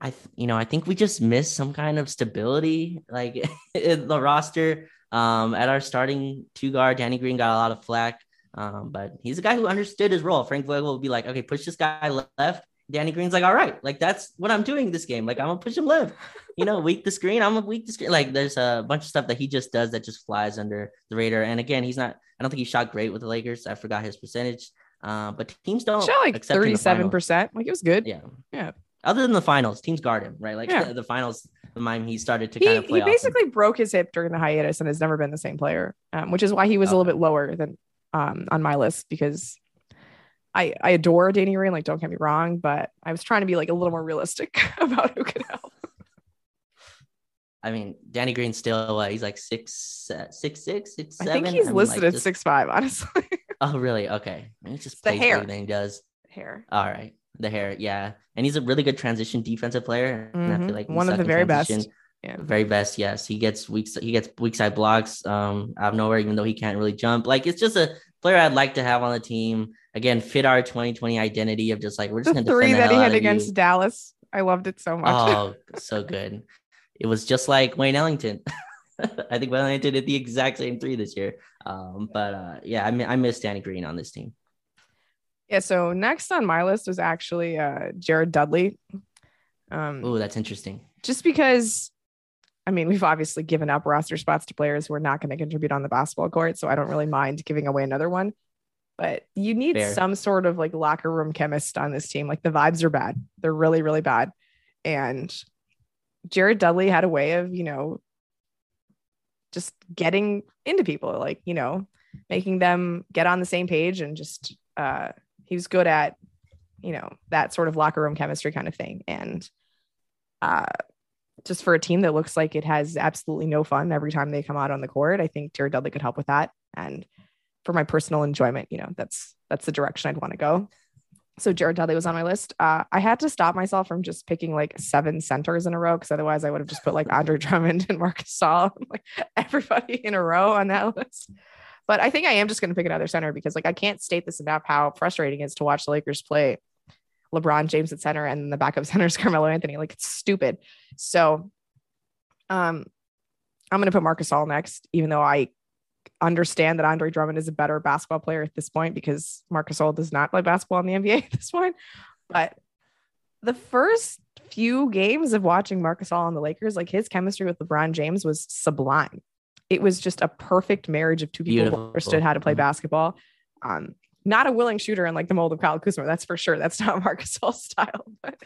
i you know i think we just missed some kind of stability like (laughs) in the roster um at our starting two guard danny green got a lot of flack um but he's a guy who understood his role frank vogel will be like okay push this guy left Danny Green's like, all right, like that's what I'm doing this game. Like I'm gonna push him left, you know, weak the screen. I'm a weak the screen. Like there's a bunch of stuff that he just does that just flies under the radar. And again, he's not. I don't think he shot great with the Lakers. I forgot his percentage. Uh, but teams don't shot like 37 percent. Like it was good. Yeah, yeah. Other than the finals, teams guard him, right? Like yeah. the finals, the time he started to he, kind of play. He basically broke his hip during the hiatus and has never been the same player, um, which is why he was okay. a little bit lower than um, on my list because I I adore Danny Green. Like, don't get me wrong, but I was trying to be like a little more realistic (laughs) about who could help. I mean, Danny Green still uh, he's like six, uh, six, six, six, seven. I think he's I mean, listed like, at just... six five. (laughs) Honestly. oh really? Okay. He just the hair. He does. Hair. All right. The hair, yeah, and he's a really good transition defensive player. Mm-hmm. And I feel mm-hmm. like one of the very best. Yeah. Very best, yes. He gets weak. He gets weak side blocks um, out of nowhere, even though he can't really jump. Like it's just a player I'd like to have on the team. Again, fit our 2020 identity of just like we're just the gonna three that he had against you. Dallas. I loved it so much. Oh, (laughs) so good. It was just like Wayne Ellington. (laughs) I think Wayne Ellington did the exact same three this year. Um, but uh, yeah, I mean, I miss Danny Green on this team. Yeah. So next on my list was actually uh, Jared Dudley. Um, oh, that's interesting. Just because I mean, we've obviously given up roster spots to players who are not going to contribute on the basketball court. So I don't really mind giving away another one. But you need Fair. some sort of like locker room chemist on this team. Like the vibes are bad. They're really, really bad. And Jared Dudley had a way of, you know, just getting into people, like, you know, making them get on the same page and just uh he was good at, you know, that sort of locker room chemistry kind of thing. And uh just for a team that looks like it has absolutely no fun every time they come out on the court, I think Jared Dudley could help with that. And for my personal enjoyment, you know, that's that's the direction I'd want to go. So Jared Dudley was on my list. Uh, I had to stop myself from just picking like seven centers in a row because otherwise I would have just put like Andre Drummond (laughs) and Marc Gasol, (laughs) like everybody in a row on that (laughs) list. But I think I am just going to pick another center because like I can't state this enough how frustrating it is to watch the Lakers play LeBron James at center and the backup (laughs) center is Carmelo Anthony. Like it's stupid. So um I'm gonna put Marc Gasol next, even though I understand that Andre Drummond is a better basketball player at this point because Marc Gasol does not play basketball in the NBA (laughs) at this point. But the first few games of watching Marc Gasol on the Lakers, like his chemistry with LeBron James was sublime. It was just a perfect marriage of two people Beautiful. who understood how to play mm-hmm. basketball. Um, not a willing shooter in like the mold of Kyle Kuzma. That's for sure. That's (laughs) not Marcus Gasol's style, but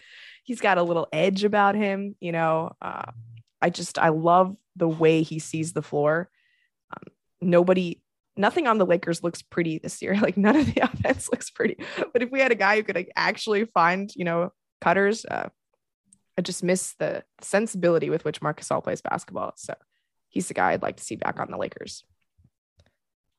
he's got a little edge about him. You know, uh, I just I love the way he sees the floor. Um, nobody, nothing on the Lakers looks pretty this year. (laughs) Like none of the (laughs) offense looks pretty. But if we had a guy who could like, actually find, you know, cutters, uh, I just miss the sensibility with which Marc Gasol plays basketball. So he's the guy I'd like to see back on the Lakers.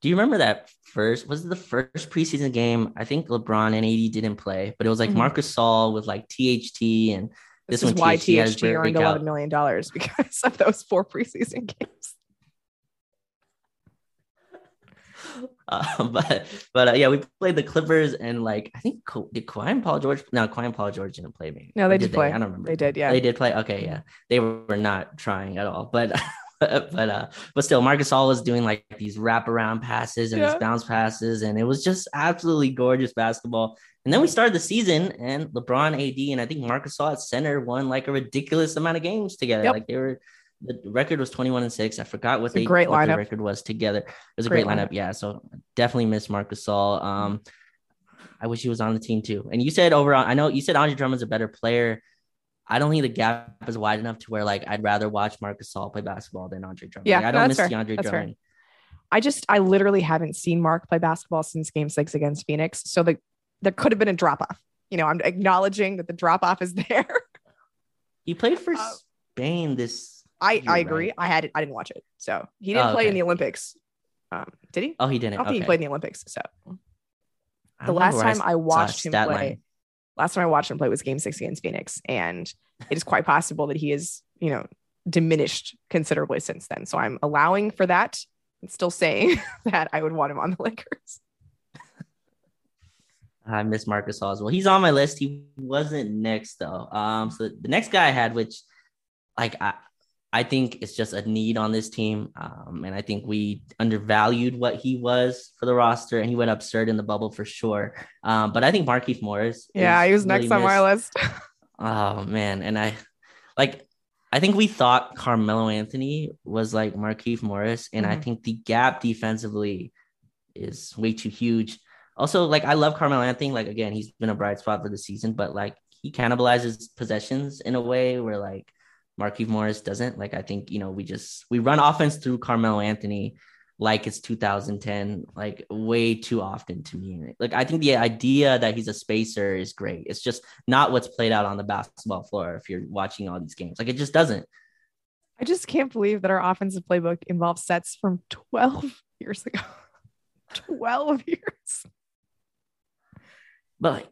Do you remember that first? Was it the first preseason game? I think LeBron and AD didn't play, but it was like mm-hmm. Marc Gasol with like THT and this, this is why THT earned eleven million dollars (laughs) because of those four preseason (laughs) games. (laughs) Uh, but but uh, yeah, we played the Clippers and like I think did Kawhi and Paul George? No, Kawhi and Paul George didn't play me. No, they did, did play. They? I don't remember. They did. Yeah, they did play. Okay, yeah, they were not trying at all. But (laughs) but uh, but still, Marc Gasol was doing like these wraparound passes and yeah. these bounce passes, and it was just absolutely gorgeous basketball. And then we started the season, and LeBron, AD, and I think Marcus Gasol at center won like a ridiculous amount of games together. Yep. Like they were, the record was twenty one and six. I forgot what, they, great what lineup. the record was together. It was a great, great lineup. lineup. Yeah, so definitely miss Marcus Gasol. Um, I wish he was on the team too. And you said overall, I know you said Andre Drummond's a better player. I don't think the gap is wide enough to where like I'd rather watch Marc Gasol play basketball than Andre Drummond. Yeah, like, I don't no, miss fair. DeAndre that's Drummond. Fair. I just I literally haven't seen Mark play basketball since game six against Phoenix. So the there could have been a drop off. You know, I'm acknowledging that the drop off is (laughs) there. He played for uh, Spain this I year, I agree. Right? I had it, I didn't watch it. So he didn't oh, play okay. in the Olympics. Um, did he? Oh, he didn't. I think okay. he played in the Olympics. So the last time I, I watched him play, line. Last time I watched him play was game six against Phoenix. And it is quite possible that he is, you know, diminished considerably since then. So I'm allowing for that and still saying (laughs) that I would want him on the Lakers. I miss Marcus Gasol as well. He's on my list. He wasn't next though. Um, so the next guy I had, which like I, I think it's just a need on this team. Um, and I think we undervalued what he was for the roster, and he went absurd in the bubble for sure. Um, but I think Markieff Morris. Yeah, he was really next on my list. (laughs) Oh man, and I like I think we thought Carmelo Anthony was like Markieff Morris, and mm-hmm. I think the gap defensively is way too huge. Also, like I love Carmelo Anthony. Like again, he's been a bright spot for the season, but like he cannibalizes possessions in a way where like Markieff Morris doesn't. Like I think you know we just we run offense through Carmelo Anthony like it's 2010 like way too often to me. Like i think the idea that he's a spacer is great. It's just not what's played out on the basketball floor if you're watching all these games. Like it just doesn't. I just can't believe that our offensive playbook involves sets from 12 (laughs) years ago. 12 years. But like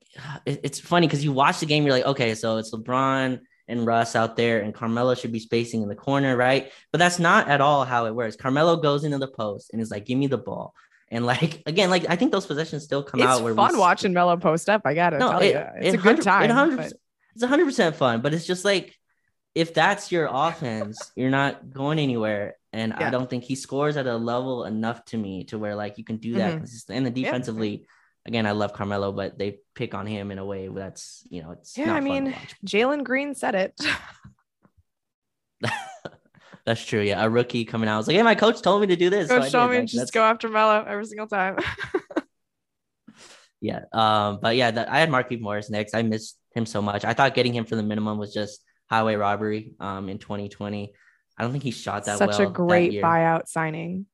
it's funny because you watch the game you're like okay so it's lebron and Russ out there, and Carmelo should be spacing in the corner, right? But that's not at all how it works. Carmelo goes into the post and is like, "Give me the ball." And like (laughs) again, like I think those possessions still come it's out. Where it's fun we, watching Melo post up. I gotta no, tell it, you, it's it, a good time. It but... It's hundred percent fun, but it's just like if that's your offense, you're not going anywhere. And yeah. I don't think he scores at a level enough to me to where like you can do that mm-hmm. And then defensively, yeah again, I love Carmelo, but they pick on him in a way that's you know it's yeah. I mean, Jalen Green said it. (laughs) (laughs) that's true. Yeah, a rookie coming out I was like, "Hey, my coach told me to do this." Coach so told me like, just go after Melo every single time. (laughs) yeah, um, but yeah, the, I had Markieff Morris next. I missed him so much. I thought getting him for the minimum was just highway robbery. Um, in 2020, I don't think he shot that Such well. Such a great buyout signing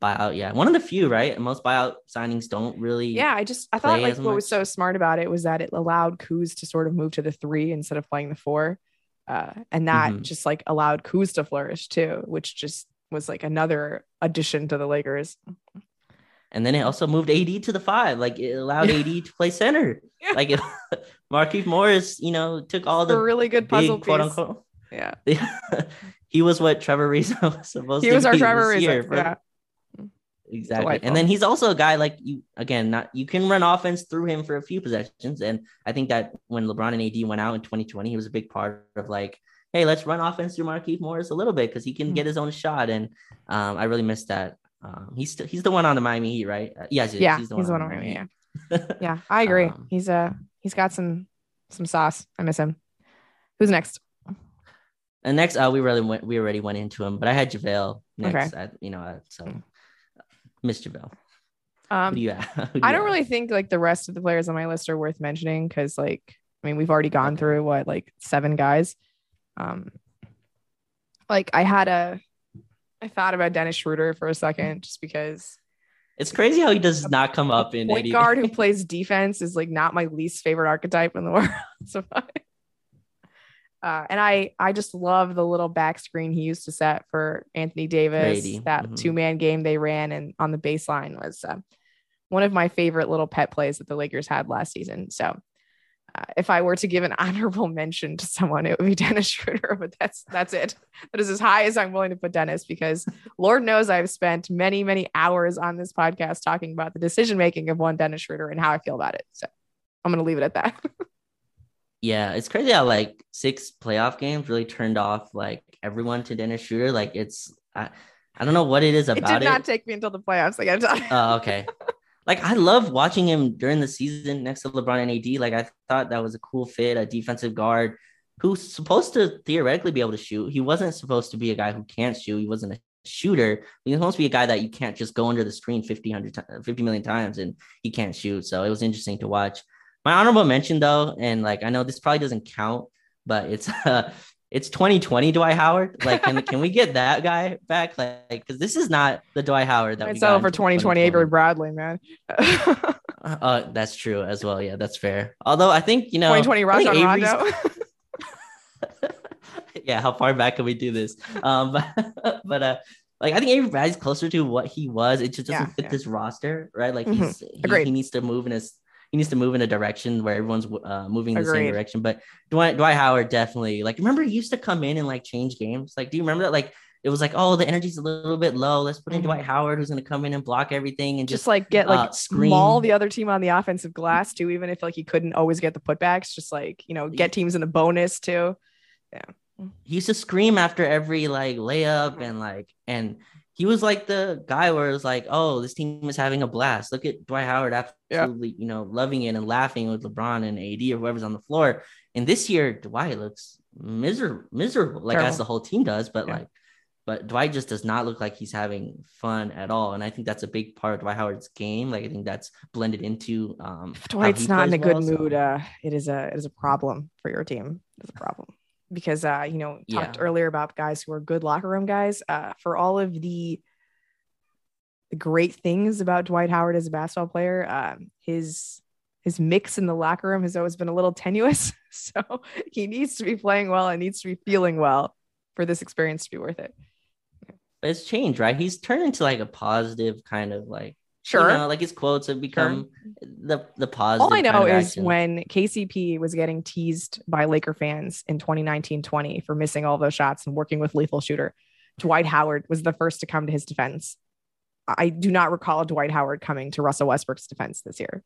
buyout. Yeah, one of the few, right? Most buyout signings don't really. Yeah, I just I thought like what much. was so smart about it was that it allowed Kuz to sort of move to the three instead of playing the four. Uh, and that Mhm. just like allowed Kuz to flourish too, which just was like another addition to the Lakers. And then it also moved AD to the five. Like it allowed AD to play center. (laughs) Yeah. Like it, (laughs) Markieff Morris, you know, took all It's the really good puzzle big quote piece. unquote. Yeah. (laughs) he was what Trevor Ariza was supposed He to was our be Trevor this year Ariza. for- Yeah. Exactly. Delightful. And then he's also a guy like you again, not you can run offense through him for a few possessions. And I think that when LeBron and AD went out in 2020, he was a big part of like, hey, let's run offense through Markieff Morris a little bit because he can Mhm. get his own shot. And um, I really missed that. Um, he's still he's the one on the Miami Heat, right? Uh, yes, Yeah. He's the one on me. Yeah. (laughs) Yeah. I agree. Um, he's uh he's got some some sauce. I miss him. Who's next? And next, uh, we really went, we already went into him, but I had JaVale next. I, you know, uh, so. Miss JaVale. Um do you (laughs) do I don't really think like the rest of the players on my list are worth mentioning because like I mean we've already gone through what like seven guys. Um like I had a I thought about Dennis Schroeder for a second just because It's crazy how he does not come up in point any guard who (laughs) plays defense is like not my least favorite archetype in the (laughs) world. so uh, and I I just love the little back screen he used to set for Anthony Davis. Brady, That mhm. two man game they ran and on the baseline was uh, one of my favorite little pet plays that the Lakers had last season. So uh, if I were to give an (laughs) honorable mention to someone, it would be (laughs) Dennis Schroeder. But that's that's it. That is as high as I'm willing to put Dennis because (laughs) Lord knows I've spent many many hours on this podcast talking about the decision making of one Dennis Schroeder and how I feel about it. So I'm gonna leave it at that. Yeah, it's crazy how like six playoff games really turned off like everyone to Dennis Schroeder. Like it's I, I don't know what it is about it did it. not take me until the playoffs. Gotta. Oh, okay. (laughs) like I love watching him during the season next to LeBron and AD. Like I thought that was a cool fit, a defensive guard who's supposed to theoretically be able to shoot. He wasn't supposed to be a guy who can't shoot. He wasn't a shooter. He was supposed to be a guy that you can't just go under the screen 50, 100, 50 million times and he can't shoot. So it was interesting to watch. My honorable mention though, and like I know this probably doesn't count, but it's (laughs) uh it's 2020 Dwight Howard. Like, can, can we get that guy back? Like, because this is not the Dwight Howard that we It's got over in 2020 Avery Bradley, man. (laughs) uh, that's true as well. Yeah, that's fair. Although I think you know, 2020 I think Rajon Rondo. (laughs) yeah, how far back can we do this? Um, but but uh, like I think Avery Bradley's closer to what he was. It just doesn't Yeah, fit yeah. this roster, right? Like Mhm. he's he, he needs to move in his he needs to move in a direction where everyone's uh, moving in the same direction. But Dwight Dwight Howard definitely like remember he used to come in and like change games. Like, do you remember that? Like. It was like, oh, the energy's a little bit low. Let's put in. Dwight Howard, who's going to come in and block everything and just just like get like uh, screen. maul the other team on the offensive glass too, even if like he couldn't always get the putbacks, just like you know, get teams in the bonus too. Yeah, he used to scream after every like layup and like and he was like the guy where it was like, oh, this team is having a blast. Look at Dwight Howard absolutely, you know, loving it and laughing with LeBron and AD or whoever's on the floor. And this year, Dwight looks miserable, miserable, like Terrible. as the whole team does, but Yeah. like but Dwight just does not look like he's having fun at all. And I think that's a big part of Dwight Howard's game. Like I think that's blended into um Dwight's not in a plays good so- mood, uh, it is a it is a problem for your team. It's a problem because uh, you know talked Yeah. earlier about guys who are good locker room guys. Uh, for all of the the great things about Dwight Howard as a basketball player, um, his his mix in the locker room has always been a little tenuous. (laughs) So he needs to be playing well and needs to be feeling well for this experience to be worth it. But it's changed, right? He's turned into like a positive kind of like Sure. You know, like his quotes have become the the positive. All I know kind of is action. when KCP was getting teased by Laker fans in 2019-20 for missing all those shots and working with lethal shooter, Dwight Howard was the first to come to his defense. I do not recall Dwight Howard coming to Russell Westbrook's defense this year.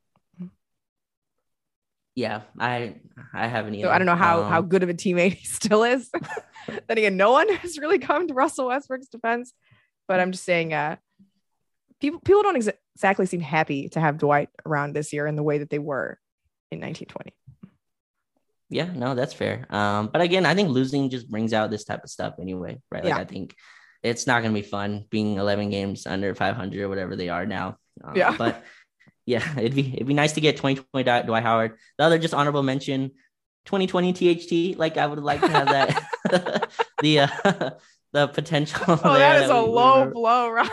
yeah, I I haven't either. So I don't know how how Um, good of a teammate (laughs) he still is. (laughs) then again, no one has really come to Russell Westbrook's defense. But I'm just saying, uh, people people don't ex- exactly seem happy to have Dwight around this year in the way that they were in 1920. Yeah, no, that's fair. Um, but again, I think losing just brings out this type of stuff anyway, right? Like Yeah. I think it's not gonna be fun being 11 games under 500 or whatever they are now. Um, Yeah. but (laughs) yeah, it'd be it'd be nice to get 2020 Dwight Dwight Howard. The other just honorable mention, 2020 THT. Like I would like to have that (laughs) the uh, (laughs) the potential. Oh, that is a we- we low blow, Raj.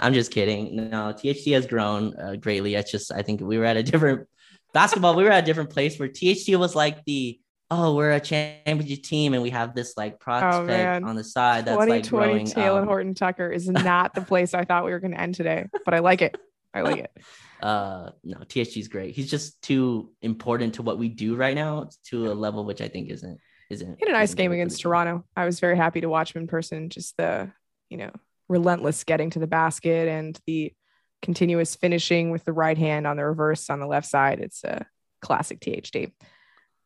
I'm just kidding. No, THT has grown uh, greatly. It's just I think we were at a different (laughs) basketball. We were at a different place where THT was like the oh, we're a championship team and we have this like prospect man. on the side that's like 2020 growing. Taylor um, Horton Tucker is (laughs) not the place I thought we were going to end today, but I like it. I like it. (laughs) uh no, TSG's great. He's just too important to what we do right now to a level which I think isn't isn't. He had a nice game against. Toronto. I was very happy to watch him in person. Just the, you know, relentless getting to the basket and the continuous finishing with the right hand on the reverse on the left side. It's a classic THT.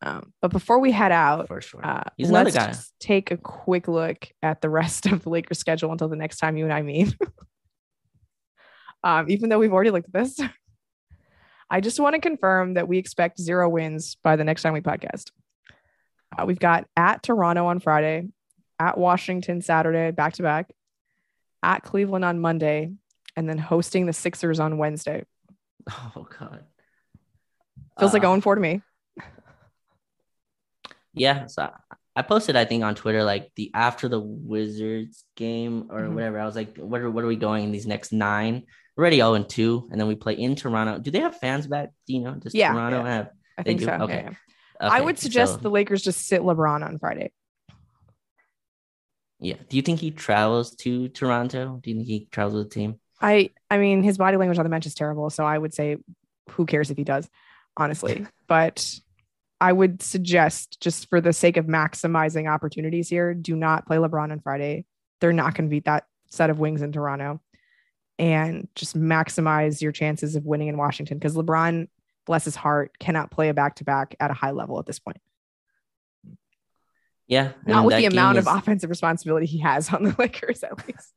Um, but before we head out, for sure. uh, let's just take a quick look at the rest (laughs) of the Lakers schedule until the next time you and I meet. (laughs) um, even though we've already looked at this, (laughs) I just want to confirm that we expect zero wins by the next time we podcast. Uh, we've got at Toronto on Friday, at Washington Saturday, back to back, at Cleveland on Monday, and then hosting the Sixers on Wednesday. Oh god. Feels like Uh, 0 4 to me. Yeah, so I- posted I think on Twitter like the after the Wizards game or Mhm. whatever. I was like, what are what are we going in these next nine? We're already 0 and 2, and then we play in Toronto. Do they have fans back? Do you know? Does Yeah, Toronto yeah. have I think do? so. Okay. Yeah, yeah. I would suggest so- the Lakers just sit LeBron on Friday. Yeah. Do you think he travels to Toronto? Do you think he travels with the team? I I mean his body language on the bench is terrible, so I would say who cares if he does, honestly. (laughs) but I would suggest just for the sake of maximizing opportunities here, do not play LeBron on Friday. They're not going to beat that set of wings in Toronto. And just maximize your chances of winning in Washington because LeBron, bless his heart, cannot play a back to back at a high level at this point. Yeah. Not with the amount is- of offensive responsibility he has on the (laughs) Lakers, at least.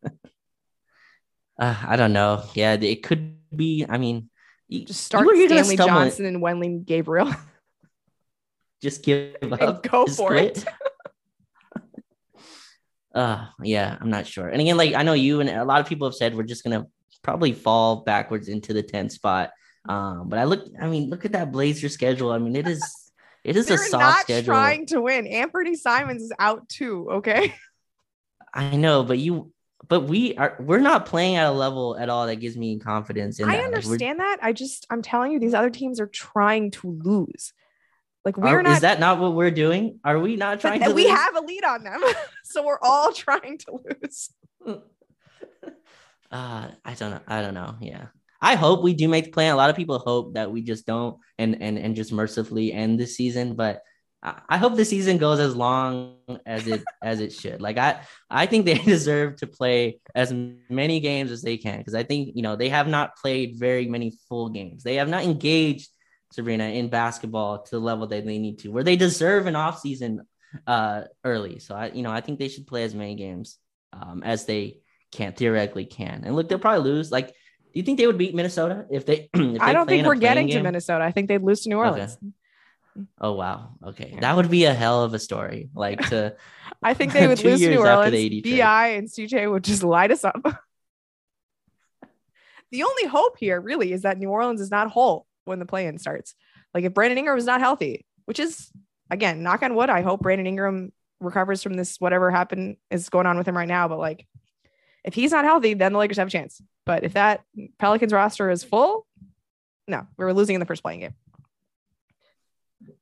Uh, I don't know. Yeah, it could be. I mean, Just start Stanley Johnson and Wenyen Gabriel (laughs) Just give (laughs) up. go Just for quit. it. Uh, yeah, I'm not sure. And again, like I know you and a lot of people have said we're just gonna probably fall backwards into the 10th spot. Um, but I look, I mean, look at that Blazer schedule. I mean, it is, it is They're a soft not schedule. trying to win. Anfernee Simons is out too. Okay. (laughs) I know, but you, but we are, we're not playing at a level at all that gives me confidence in I that. Like, understand that. I just, I'm telling you, these other teams are trying to lose. Like we're not. is that not what we're doing? Are we not trying to? we lose? have a lead on them, (laughs) so we're all trying to lose. (laughs) uh i don't know i don't know yeah i hope we do make the plan a lot of people hope that we just don't and and and just mercifully end this season but I- hope the season goes as long as it (laughs) as it should. Like I, I think they (laughs) deserve to play as many games as they can because I think you know they have not played very many full games. They have not engaged Sabreena in basketball to the level that they need to, where they deserve an off season uh, early. So I, you know, I think they should play as many games um, as they can theoretically can. And look, they'll probably lose. Like, you think they would beat Minnesota if they? (clears throat) If I don't think we're getting playing to? Minnesota. I think they'd lose to New Okay. Orleans. Oh wow. Okay. That would be a hell of a story. Like to (laughs) I think they (laughs) would lose to New Orleans. Bi and CJ would just light us up. (laughs) the only hope here really is that New Orleans is not whole when the play-in starts. Like if Brandon Ingram is not healthy, which is again, knock on wood, I hope Brandon Ingram recovers from this whatever happened is going on with him right now. But like if he's not healthy, then the Lakers have a chance. But if that Pelicans roster is full, no, we were losing in the first play-in game.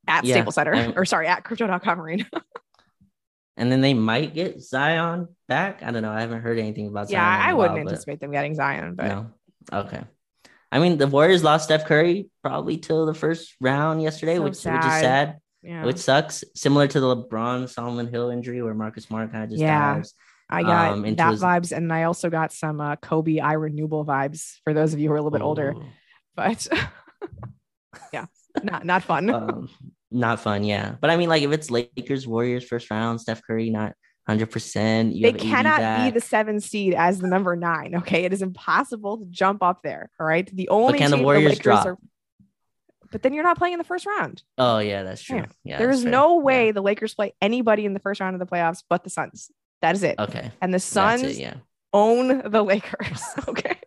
At Yeah, Staples Center, and- or sorry, at Crypto.com Arena. (laughs) and then they might get Zion back. I don't know. I haven't heard anything about yeah, Zion. in I wouldn't while, anticipate them getting Zion, but No. Okay. I mean, the Warriors lost Steph Curry probably till the first round yesterday, So which which is sad. sad, yeah. which sucks. Similar to the LeBron Solomon Hill injury, where Marcus Smart kind of just Yeah. dives. I got um, that his- vibes, and I also got some uh, Kobe Ira Newble vibes for those of you who are a little bit older. But (laughs) yeah, not not fun. um, not fun, yeah. But I mean, like if it's Lakers Warriors first round, Steph Curry not hundred percent. they cannot be the seven seed as the number nine. Okay, it is impossible to jump up there. All right, the only can the Warriors Lakers drop? Are, but then you're not playing in the first round. Oh yeah, that's true. Yeah. Yeah, there is fair. no Yeah. way the Lakers play anybody in the first round of the playoffs but the Suns. That is it. Okay, and the Suns it. Yeah, own the Lakers. (laughs) Okay.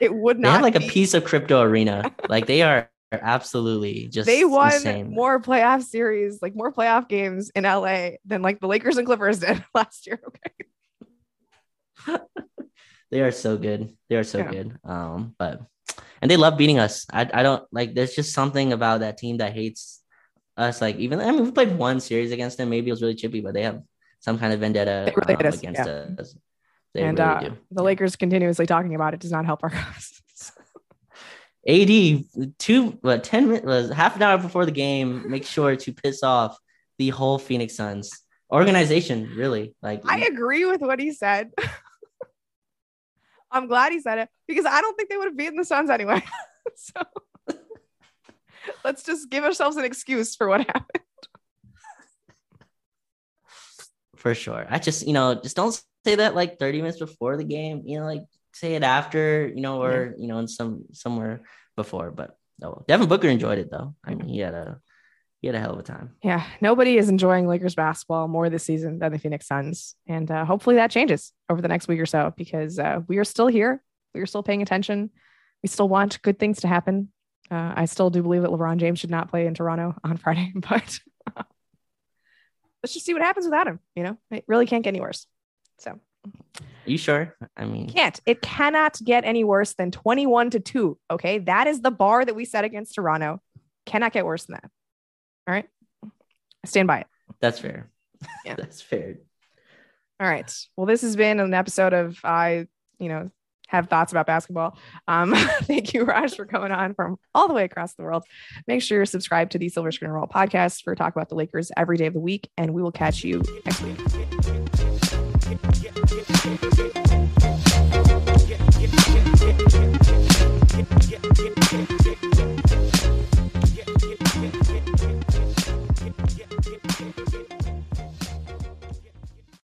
It would they not have like a piece of crypto arena. (laughs) like they are absolutely just they won insane. more playoff series, like more playoff games in LA than like the Lakers and Clippers (laughs) did last year. Okay. They are so good. They are so Yeah. good. Um, but and they love beating us. I I don't like. There's just something about that team that hates us. Like even I mean, we played one series against them. Maybe it was really chippy, but they have some kind of vendetta really um, us, against yeah. us. They and really uh, the Lakers continuously talking about it does not help our (laughs) cause. AD two what ten minutes was half an hour before the game. Make sure to piss off the whole Phoenix Suns organization. Really, like I agree with what he said. (laughs) I'm glad he said it because I don't think they would have beaten the Suns anyway. (laughs) so let's just give ourselves an excuse for what happened. For sure. I just you know just don't say that like thirty minutes before the game. You know, like say it after. You know, or you know in some somewhere before. But no, Devin Booker enjoyed it though. I mean, he had a he had a hell of a time. Yeah, nobody is enjoying Lakers basketball more this season than the Phoenix Suns, and uh, hopefully that changes over the next week or so because uh, we are still here. We are still paying attention. We still want good things to happen. Uh, I still do believe that LeBron James should not play in Toronto on Friday, (laughs) but let's just see what happens without him. You know, it really can't get any worse. So Are you sure? I mean, can't. It cannot get any worse than 21 to 2. Okay. That is the bar that we set against Toronto. Cannot get worse than that. All right. I stand by it. that's fair. Yeah. (laughs) that's fair. All right. Well, this has been an episode of I, you know, have thoughts about basketball. Um, (laughs) thank you, Raj, for coming on from all the way across the world. Make sure you're subscribed to the Silver Screen Roll podcast for talk about the Lakers every day of the week, and we will catch you next week.